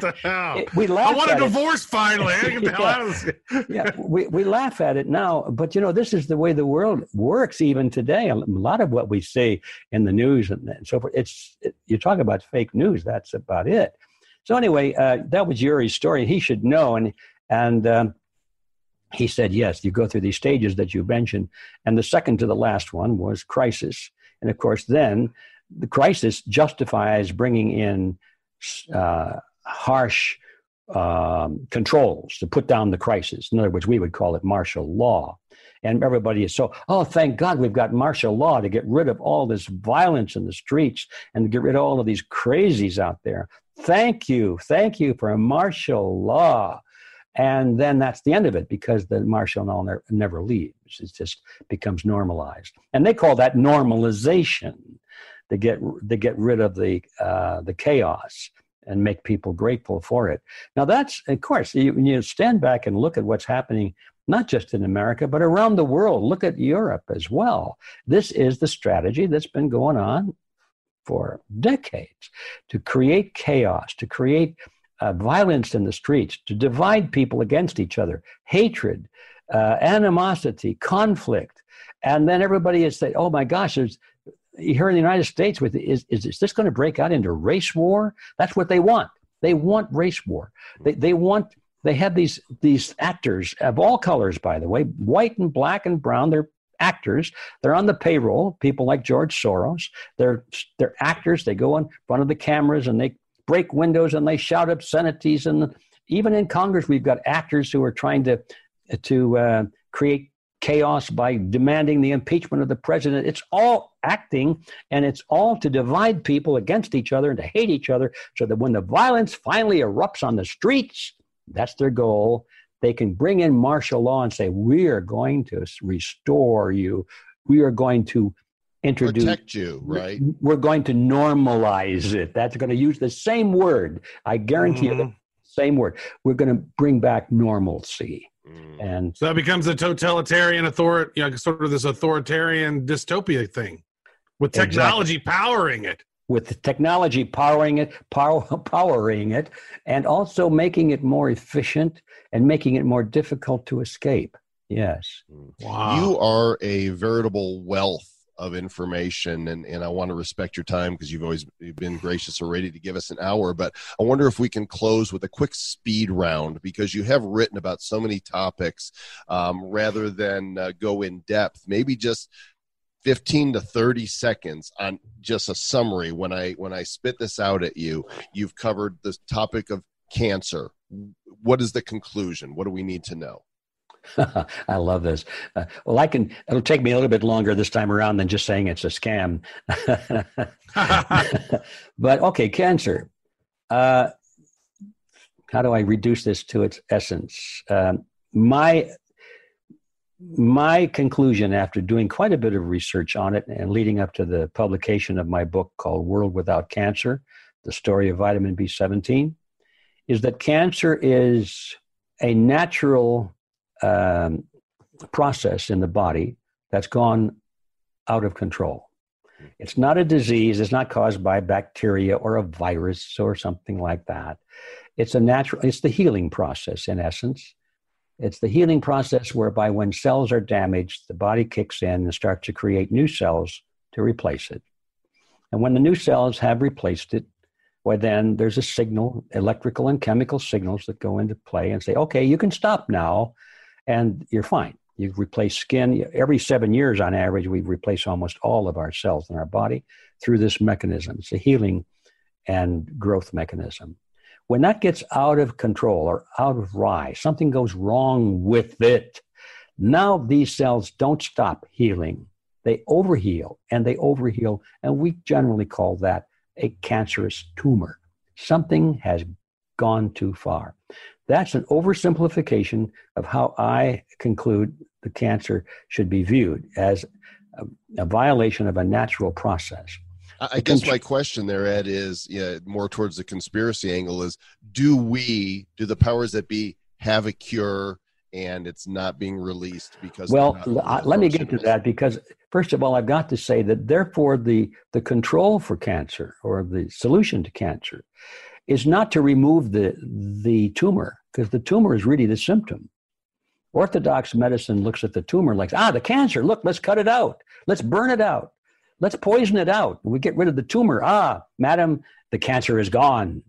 the hell? we laugh I want a at it. divorce finally. I get the *laughs* hell out of this. yeah, we, we laugh at it now, but you know, this is the way the world works even today. A lot of what we see in the news and, and so forth, it's, it, you talk about fake news, that's about it. So anyway, uh, that was Yuri's story. He should know. And, and, um, he said, yes, you go through these stages that you mentioned. And the second to the last one was crisis. And of course, then the crisis justifies bringing in uh, harsh um, controls to put down the crisis. In other words, we would call it martial law. And everybody is so, oh, thank God we've got martial law to get rid of all this violence in the streets and to get rid of all of these crazies out there. Thank you. Thank you for martial law and then that's the end of it because the martial law never, never leaves it just becomes normalized. And they call that normalization. To get to get rid of the uh, the chaos and make people grateful for it. Now that's of course you, when you stand back and look at what's happening not just in america but around the world look at europe as well. This is the strategy that's been going on for decades to create chaos to create uh, violence in the streets, to divide people against each other, hatred, uh, animosity, conflict. And then everybody is saying, oh my gosh, there's, here in the United States, with is, is, is this going to break out into race war? That's what they want. They want race war. They, they want, they have these, these actors of all colors, by the way, white and black and brown. They're actors. They're on the payroll. People like George Soros. They're they're actors. They go in front of the cameras and they break windows and they shout obscenities. And even in Congress, we've got actors who are trying to to uh, create chaos by demanding the impeachment of the president. It's all acting, and it's all to divide people against each other and to hate each other, so that when the violence finally erupts on the streets, that's their goal. They can bring in martial law and say, "We are going to restore you. We are going to." Introduce Protect you, right? we're going to normalize it. That's going to use the same word. I guarantee you, the same word. We're going to bring back normalcy. Mm. And So that becomes a totalitarian author, you know, sort of this authoritarian dystopia thing with Exactly. technology powering it. with the technology powering it, power, *laughs* powering it, and also making it more efficient and making it more difficult to escape. Yes. Wow. You are a veritable wealth of information and, and I want to respect your time because you've always been gracious already to give us an hour. But I wonder if we can close with a quick speed round because you have written about so many topics um, rather than uh, go in depth. Maybe just 15 to 30 seconds on just a summary when I when I spit this out at you. You've covered the topic of cancer. What is the conclusion? What do we need to know? *laughs* I love this. Uh, well, I can, it'll take me a little bit longer this time around than just saying it's a scam. *laughs* but okay, cancer. Uh, how do I reduce this to its essence? Um, my my conclusion after doing quite a bit of research on it and leading up to the publication of my book called World Without Cancer The Story of Vitamin B17 is that cancer is a natural um, process in the body that's gone out of control. It's not a disease, it's not caused by bacteria or a virus or something like that. It's a natural, it's the healing process in essence. It's the healing process whereby when cells are damaged, the body kicks in and starts to create new cells to replace it. And when the new cells have replaced it, well, then there's a signal, electrical and chemical signals that go into play and say, okay, you can stop now and you're fine. You replace skin. Every seven years, on average, we replace almost all of our cells in our body through this mechanism. It's a healing and growth mechanism. When that gets out of control or out of rye, something goes wrong with it. Now these cells don't stop healing. They overheal and they overheal. And we generally call that a cancerous tumor. Something has gone too far. That's an oversimplification of how I conclude the cancer should be viewed as a, a violation of a natural process. I I guess my question there, Ed, is yeah, more towards the conspiracy angle is do we, do the powers that be have a cure and it's not being released because Well, they're not- l- uh, let me get to that because first of all, I've got to say that therefore the the control for cancer or the solution to cancer is not to remove the the tumor because the tumor is really the symptom. Orthodox medicine looks at the tumor like ah the cancer look let's cut it out. Let's burn it out. Let's poison it out. We get rid of the tumor. Ah madam the cancer is gone.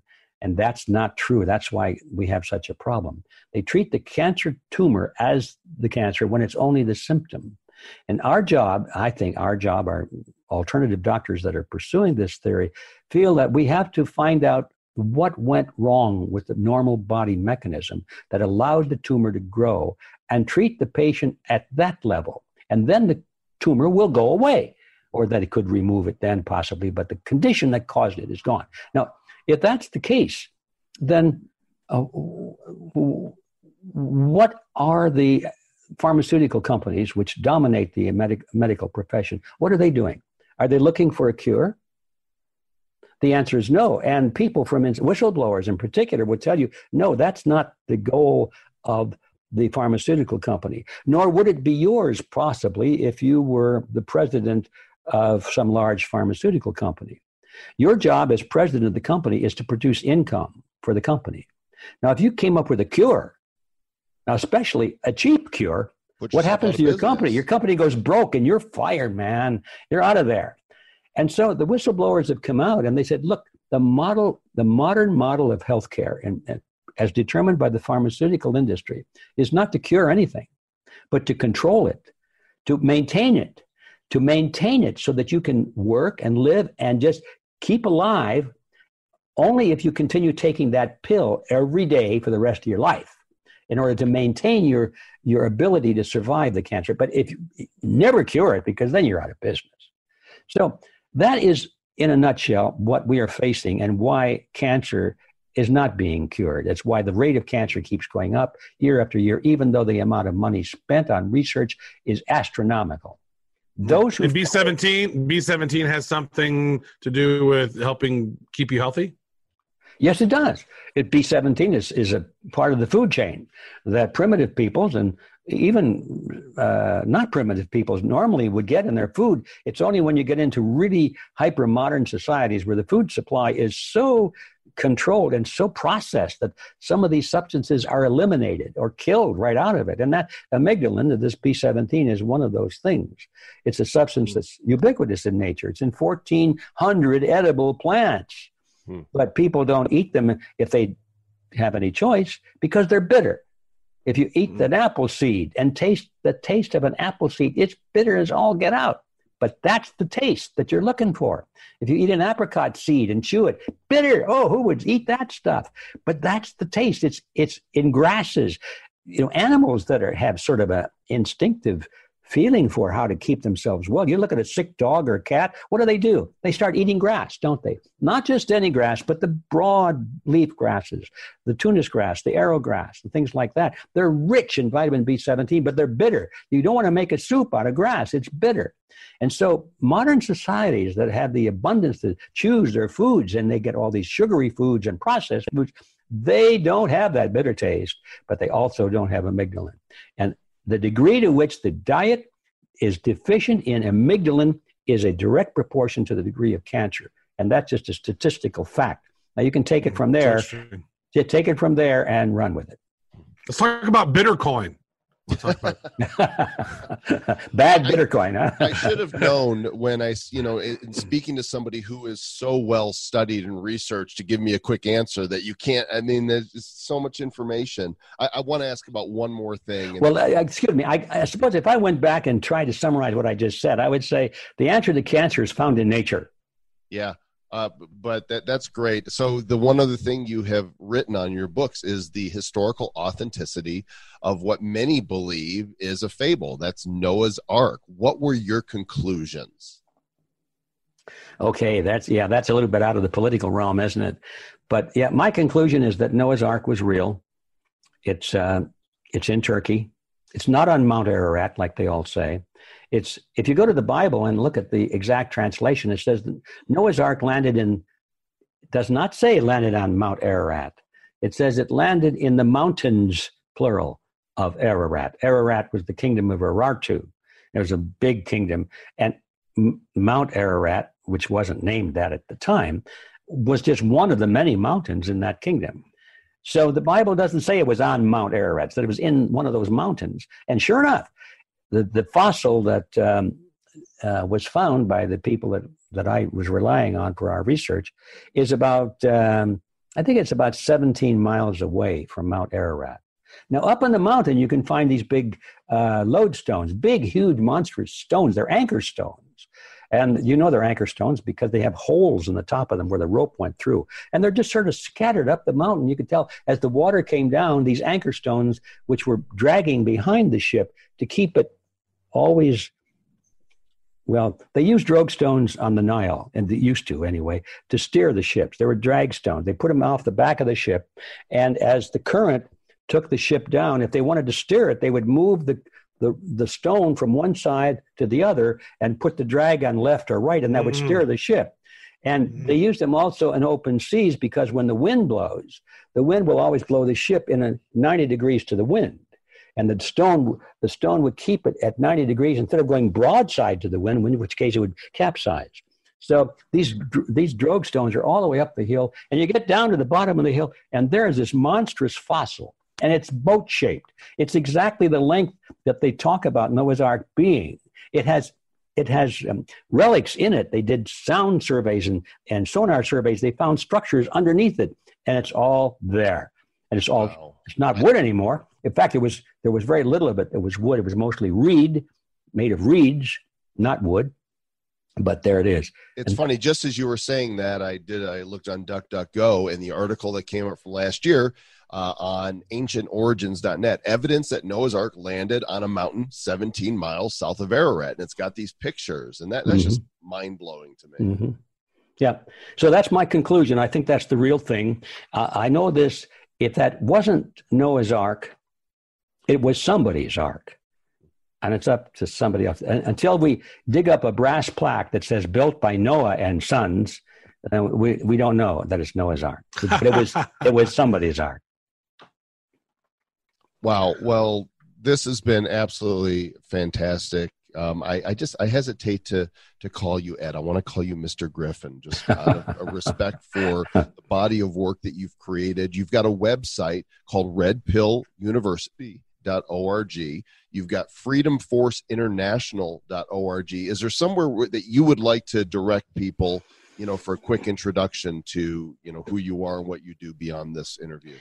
And that's not true. That's why we have such a problem. They treat the cancer tumor as the cancer when it's only the symptom. And our job, I think, our job, our alternative doctors that are pursuing this theory feel that we have to find out what went wrong with the normal body mechanism that allowed the tumor to grow and treat the patient at that level. And then the tumor will go away, or that it could remove it then possibly, but the condition that caused it is gone. Now, if that's the case, then uh, what are the pharmaceutical companies which dominate the medic- medical profession? What are they doing? Are they looking for a cure? The answer is no. And people from whistleblowers in particular would tell you, no, that's not the goal of the pharmaceutical company, nor would it be yours possibly if you were the president of some large pharmaceutical company. Your job as president of the company is to produce income for the company. Now, if you came up with a cure, now especially a cheap cure, Put what happens to your company? Your company goes broke and you're fired, man. You're out of there. And so the whistleblowers have come out and they said, look, the model, the modern model of healthcare, and, and as determined by the pharmaceutical industry, is not to cure anything, but to control it, to maintain it, to maintain it so that you can work and live and just keep alive only if you continue taking that pill every day for the rest of your life in order to maintain your your ability to survive the cancer. But if you never cure it because then you're out of business. So that is in a nutshell what we are facing and why cancer is not being cured That's why the rate of cancer keeps going up year after year even though the amount of money spent on research is astronomical those who B seventeen, B seventeen has something to do with helping keep you healthy. Yes, it does. It B17 is, is a part of the food chain that primitive peoples and even uh, not primitive peoples normally would get in their food. It's only when you get into really hyper modern societies where the food supply is so controlled and so processed that some of these substances are eliminated or killed right out of it. And that amygdalin, this B17, is one of those things. It's a substance that's ubiquitous in nature. It's in 1,400 edible plants but people don't eat them if they have any choice because they're bitter. If you eat mm-hmm. an apple seed and taste the taste of an apple seed, it's bitter as all get out. But that's the taste that you're looking for. If you eat an apricot seed and chew it, bitter. Oh, who would eat that stuff? But that's the taste. It's it's in grasses. You know, animals that are have sort of a instinctive feeling for how to keep themselves well. You look at a sick dog or cat, what do they do? They start eating grass, don't they? Not just any grass, but the broad leaf grasses, the tunis grass, the arrow grass, and things like that. They're rich in vitamin B17, but they're bitter. You don't want to make a soup out of grass, it's bitter. And so modern societies that have the abundance to choose their foods and they get all these sugary foods and processed foods, they don't have that bitter taste, but they also don't have amygdalin. And the degree to which the diet is deficient in amygdalin is a direct proportion to the degree of cancer. And that's just a statistical fact. Now you can take it mm, from there, take it from there and run with it. Let's talk about Bittercoin. We'll talk about *laughs* Bad Bitcoin, huh? I should have known when I, you know, in in *clears throat* speaking to somebody who is so well studied and researched to give me a quick answer that you can't. I mean, there's so much information. I, I want to ask about one more thing. Well, uh, excuse me. I, I suppose if I went back and tried to summarize what I just said, I would say the answer to cancer is found in nature. Yeah. Uh, but that that's great. So the one other thing you have written on your books is the historical authenticity of what many believe is a fable. That's Noah's Ark. What were your conclusions? Okay, that's yeah, that's a little bit out of the political realm, isn't it? But yeah, my conclusion is that Noah's Ark was real. It's uh, it's in Turkey. It's not on Mount Ararat like they all say. It's if you go to the Bible and look at the exact translation, it says that Noah's Ark landed in. Does not say landed on Mount Ararat. It says it landed in the mountains, plural, of Ararat. Ararat was the kingdom of Urartu. It was a big kingdom, and Mount Ararat, which wasn't named that at the time, was just one of the many mountains in that kingdom. So the Bible doesn't say it was on Mount Ararat; said it was in one of those mountains. And sure enough, the the fossil that um, uh, was found by the people that that I was relying on for our research is about um, I think it's about 17 miles away from Mount Ararat. Now, up on the mountain, you can find these big uh, lodestones, big, huge, monstrous stones. They're anchor stones. And you know they're anchor stones because they have holes in the top of them where the rope went through. And they're just sort of scattered up the mountain. You could tell as the water came down, these anchor stones, which were dragging behind the ship to keep it always. Well, they used drogue stones on the Nile, and they used to anyway, to steer the ships. They were drag stones. They put them off the back of the ship. And as the current took the ship down, if they wanted to steer it, they would move the, the, the stone from one side to the other and put the drag on left or right, and that would Mhm. steer the ship. And Mhm. they used them also in open seas because when the wind blows, the wind will always blow the ship in a 90 degrees to the wind. And the stone, the stone would keep it at 90 degrees instead of going broadside to the wind, in which case it would capsize. So these these drogue stones are all the way up the hill, and you get down to the bottom of the hill, and there is this monstrous fossil, and it's boat shaped. It's exactly the length that they talk about Noah's Ark being. It has it has um, relics in it. They did sound surveys and, and sonar surveys. They found structures underneath it, and it's all there. And it's all Wow. it's not wood anymore. In fact, it was there was very little of it that was wood. It was mostly reed, made of reeds, not wood. But there it is. It's And- funny. Just as you were saying that, I did. I looked on DuckDuckGo, and the article that came up from last year uh, on AncientOrigins.net, evidence that Noah's Ark landed on a mountain 17 miles south of Ararat, and it's got these pictures, and that that's just mind blowing to me. hmm Yeah. So that's my conclusion. I think that's the real thing. Uh, I know this. If that wasn't Noah's Ark, it was somebody's Ark. And it's up to somebody else. Un- Until we dig up a brass plaque that says built by Noah and Sons, uh, we, we don't know that it's Noah's Ark. But it was, *laughs* it was somebody's Ark. Wow. Well, this has been absolutely fantastic. Um, I, I just I hesitate to to call you Ed. I want to call you Mr. Griffin, just out of a *laughs* respect for the body of work that you've created. You've got a website called redpilluniversity.org. You've got freedomforceinternational.org. Is there somewhere that you would like to direct people, you know, for a quick introduction to, you know, who you are and what you do beyond this interview?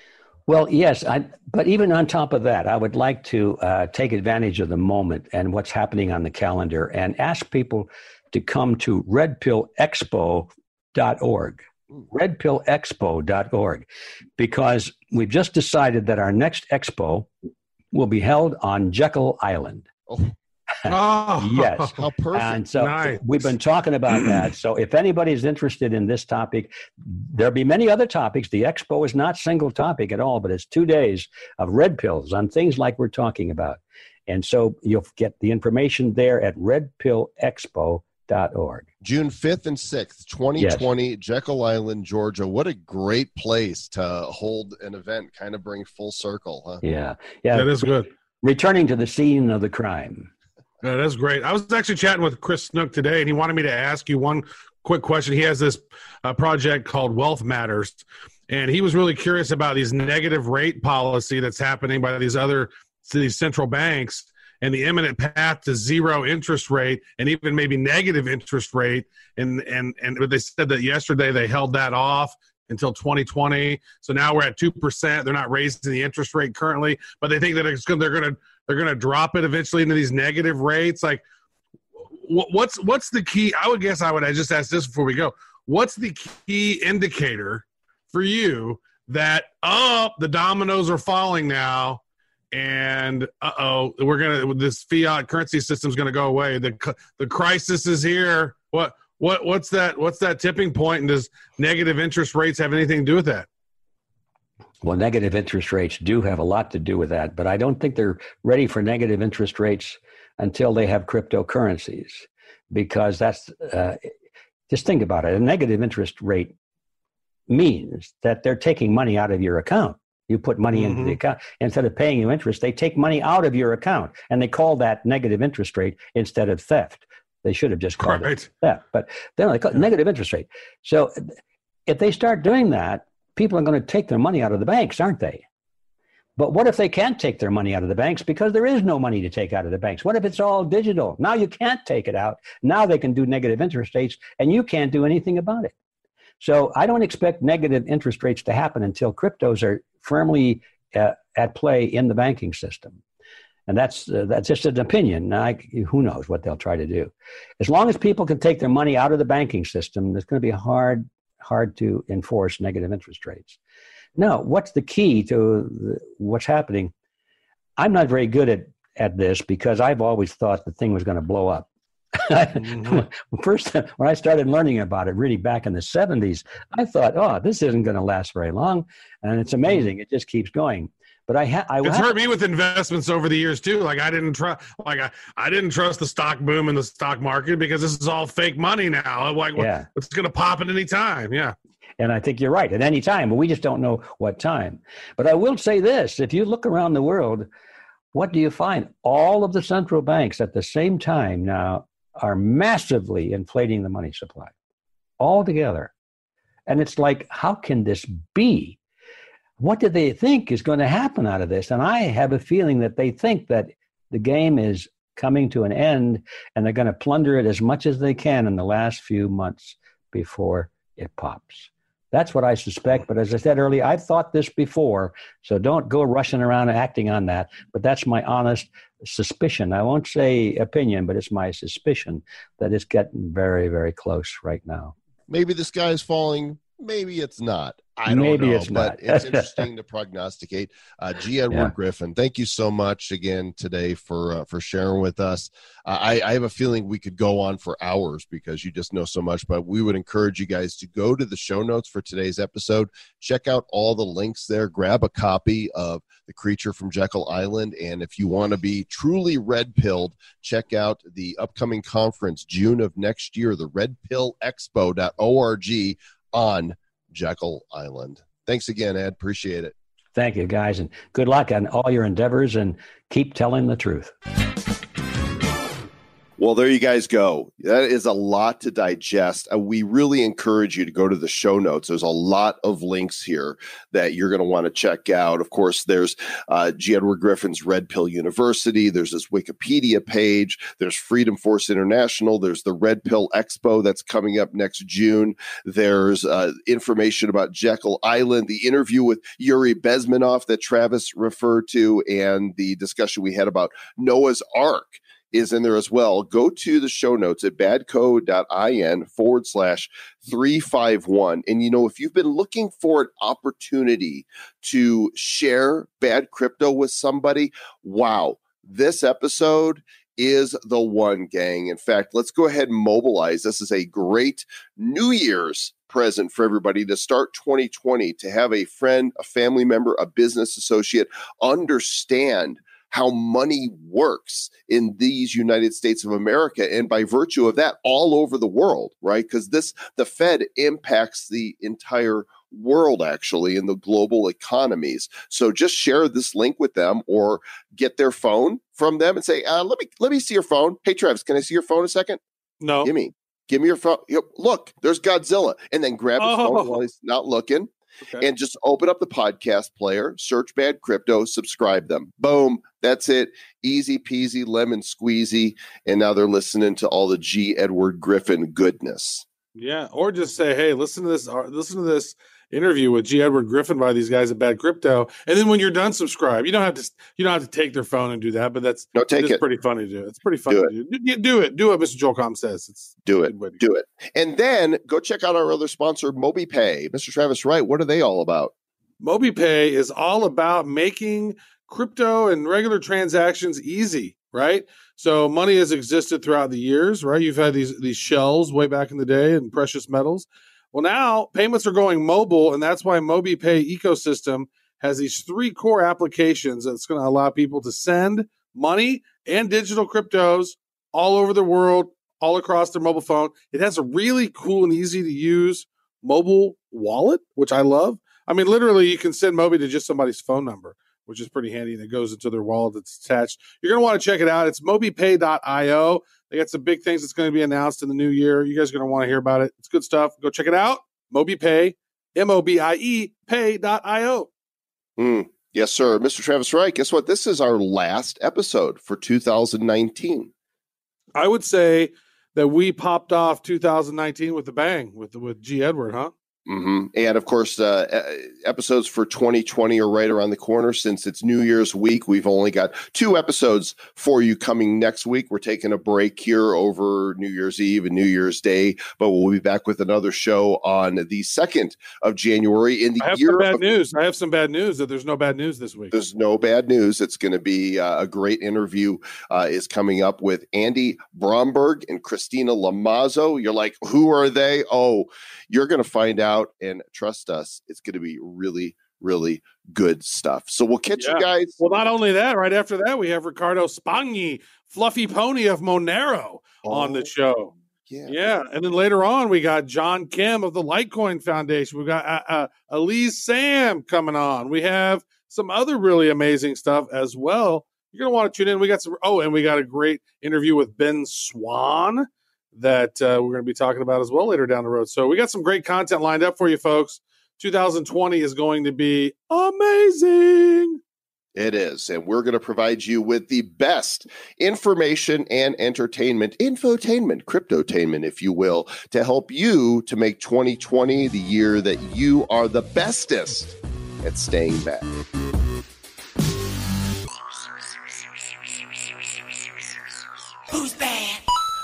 Well, yes, I, but even on top of that, I would like to uh, take advantage of the moment and what's happening on the calendar and ask people to come to redpillexpo.org. Redpillexpo.org, because we've just decided that our next expo will be held on Jekyll Island. oh, *laughs* Yes. How perfect. And so Nice. we've been talking about that. *clears throat* So if anybody's interested in this topic, there'll be many other topics. The expo is not single topic at all, but it's two days of red pills on things like we're talking about. And so you'll get the information there at redpillexpo.org. June 5th and 6th, 2020, Jekyll Island, Georgia. What a great place to hold an event, kind of bring full circle, huh? Yeah. Yeah. that is good. Returning to the scene of the crime. Yeah, that's great. I was actually chatting with Chris Snook today, and he wanted me to ask you one quick question. He has this uh, project called Wealth Matters, and he was really curious about these negative rate policy that's happening by these other these central banks and the imminent path to zero interest rate and even maybe negative interest rate. And and and they said that yesterday they held that off until 2020. So now we're at two percent. They're not raising the interest rate currently, but they think that it's going they're going to they're going to drop it eventually into these negative rates. Like, what's what's the key? I would guess I would I just ask this before we go. What's the key indicator for you that oh the dominoes are falling now? And uh oh, we're gonna this fiat currency system's gonna go away. The the crisis is here. What what what's that? What's that tipping point? And does negative interest rates have anything to do with that? Well, negative interest rates do have a lot to do with that, but I don't think they're ready for negative interest rates until they have cryptocurrencies, because that's uh, just think about it. A negative interest rate means that they're taking money out of your account. You put money mm-hmm. into the mm-hmm. account. Instead of paying you interest, they take money out of your account and they call that negative interest rate instead of theft. They should have just called right. it theft, but then they call it negative interest rate. So if they start doing that, people are going to take their money out of the banks, aren't they? But what if they can't take their money out of the banks because there is no money to take out of the banks? What if it's all digital? Now you can't take it out. Now they can do negative interest rates and you can't do anything about it. So I don't expect negative interest rates to happen until cryptos are firmly uh, at play in the banking system. And that's uh, that's just an opinion. I, who knows what they'll try to do? As long as people can take their money out of the banking system, it's going to be hard hard to enforce negative interest rates. Now, what's the key to the, what's happening? I'm not very good at at this because I've always thought the thing was going to blow up mm-hmm. *laughs* First, when I started learning about it, really back in the 70s, I thought, oh, this isn't going to last very long. And it's amazing. It just keeps going. But I, ha- I it's hurt me with investments over the years too. Like I didn't trust, like I, I didn't trust the stock boom in the stock market because this is all fake money now. Like, yeah. it's going to pop at any time. Yeah. And I think you're right at any time, but we just don't know what time. But I will say this: if you look around the world, what do you find? All of the central banks at the same time now are massively inflating the money supply altogether. And it's like, how can this be? What do they think is going to happen out of this? And I have a feeling that they think that the game is coming to an end and they're going to plunder it as much as they can in the last few months before it pops. That's what I suspect. But as I said earlier, I've thought this before. So don't go rushing around acting on that. But that's my honest suspicion. I won't say opinion, but it's my suspicion that it's getting very, very close right now. Maybe the guy is falling. Maybe it's not. I don't Maybe know, it's but it's *laughs* interesting to prognosticate. Uh, G. Edward yeah. Griffin, thank you so much again today for uh, for sharing with us. Uh, I, I have a feeling we could go on for hours because you just know so much. But we would encourage you guys to go to the show notes for today's episode, check out all the links there, grab a copy of The Creature from Jekyll Island, and if you want to be truly red pilled, check out the upcoming conference June of next year, the Red Pill redpillexpo.org on Jekyll Island. Thanks again, Ed. Appreciate it. Thank you, guys, and good luck on all your endeavors and keep telling the truth. Well, there you guys go. That is a lot to digest. Uh, we really encourage you to go to the show notes. There's a lot of links here that you're going to want to check out. Of course, there's uh, G. Edward Griffin's Red Pill University. There's this Wikipedia page. There's Freedom Force International. There's the Red Pill Expo that's coming up next June. There's uh, information about Jekyll Island, the interview with Yuri Bezmenov that Travis referred to, and the discussion we had about Noah's Ark is in there as well. Go to the show notes at badco.in forward slash 351. And, you know, if you've been looking for an opportunity to share bad crypto with somebody, wow, this episode is the one, gang. In fact, let's go ahead and mobilize. This is a great New Year's present for everybody to start 2020 to have a friend, a family member, a business associate understand how money works in these United States of America and by virtue of that all over the world, right? Because this the Fed impacts the entire world actually in the global economies. So just share this link with them or get their phone from them and say, uh, let me let me see your phone. Hey Travis, can I see your phone a second? No. Give me. Give me your phone. Look, there's Godzilla. And then grab his oh. phone while he's not looking Okay. and just open up the podcast player, search Bad Crypto, subscribe them. Boom. That's it. Easy peasy, lemon squeezy. And now they're listening to all the G. Edward Griffin goodness. Yeah, or just say, "Hey, listen to this. uh, Listen to this interview with G. Edward Griffin by these guys at Bad Crypto." And then when you're done, subscribe. You don't have to. You don't have to take their phone and do that, but that's No, take it. pretty funny to do. It's pretty funny Do to do. Do, do it. Do what Mr. Joel Comm says. It's Do it. Do it. And then go check out our other sponsor, MobiPay. Mr. Travis Wright, what are they all about? MobiPay is all about making crypto and regular transactions easy, right? So money has existed throughout the years, right? You've had these these shells way back in the day and precious metals. Well, now payments are going mobile, and that's why MobiPay ecosystem has these three core applications that's going to allow people to send money and digital cryptos all over the world, all across their mobile phone. It has a really cool and easy to use mobile wallet, which I love. I mean, literally, you can send Mobi to just somebody's phone number, which is pretty handy, and it goes into their wallet that's attached. You're going to want to check it out. It's mobipay.io. They got some big things that's going to be announced in the new year. You guys are going to want to hear about it. It's good stuff. Go check it out. MobiPay, M O B I E, pay.io. Mm, yes, sir. Mr. Travis Wright, guess what? This is our last episode for 2019. I would say that we popped off 2019 with a bang with with G. Edward, huh? Hmm And of course, uh, episodes for 2020 are right around the corner. Since it's New Year's week, we've only got two episodes for you coming next week. We're taking a break here over New Year's Eve and New Year's Day, but we'll be back with another show on the 2nd of January in the I have year some bad of news. I have some bad news that there's no bad news this week. There's no bad news. It's going to be uh, a great interview. Uh, is coming up with Andy Bromberg and Christina Lamazzo. You're like, who are they? Oh, you're going to find out, and trust us, it's going to be really, really good stuff. So we'll catch Yeah. you guys. Well, not only that, right after that, we have Riccardo Spagni, Fluffy Pony of Monero, on the Oh, show. Yeah. Yeah, and then later on, we got John Kim of the Litecoin Foundation. We got uh, uh, Elise Sam coming on. We have some other really amazing stuff as well. You're gonna want to tune in. We got some. Oh, and we got a great interview with Ben Swann that uh, we're going to be talking about as well later down the road. So we got some great content lined up for you, folks. 2020 is going to be amazing. It is. And we're going to provide you with the best information and entertainment, infotainment, cryptotainment, if you will, to help you to make 2020 the year that you are the bestest at staying back. Who's bad?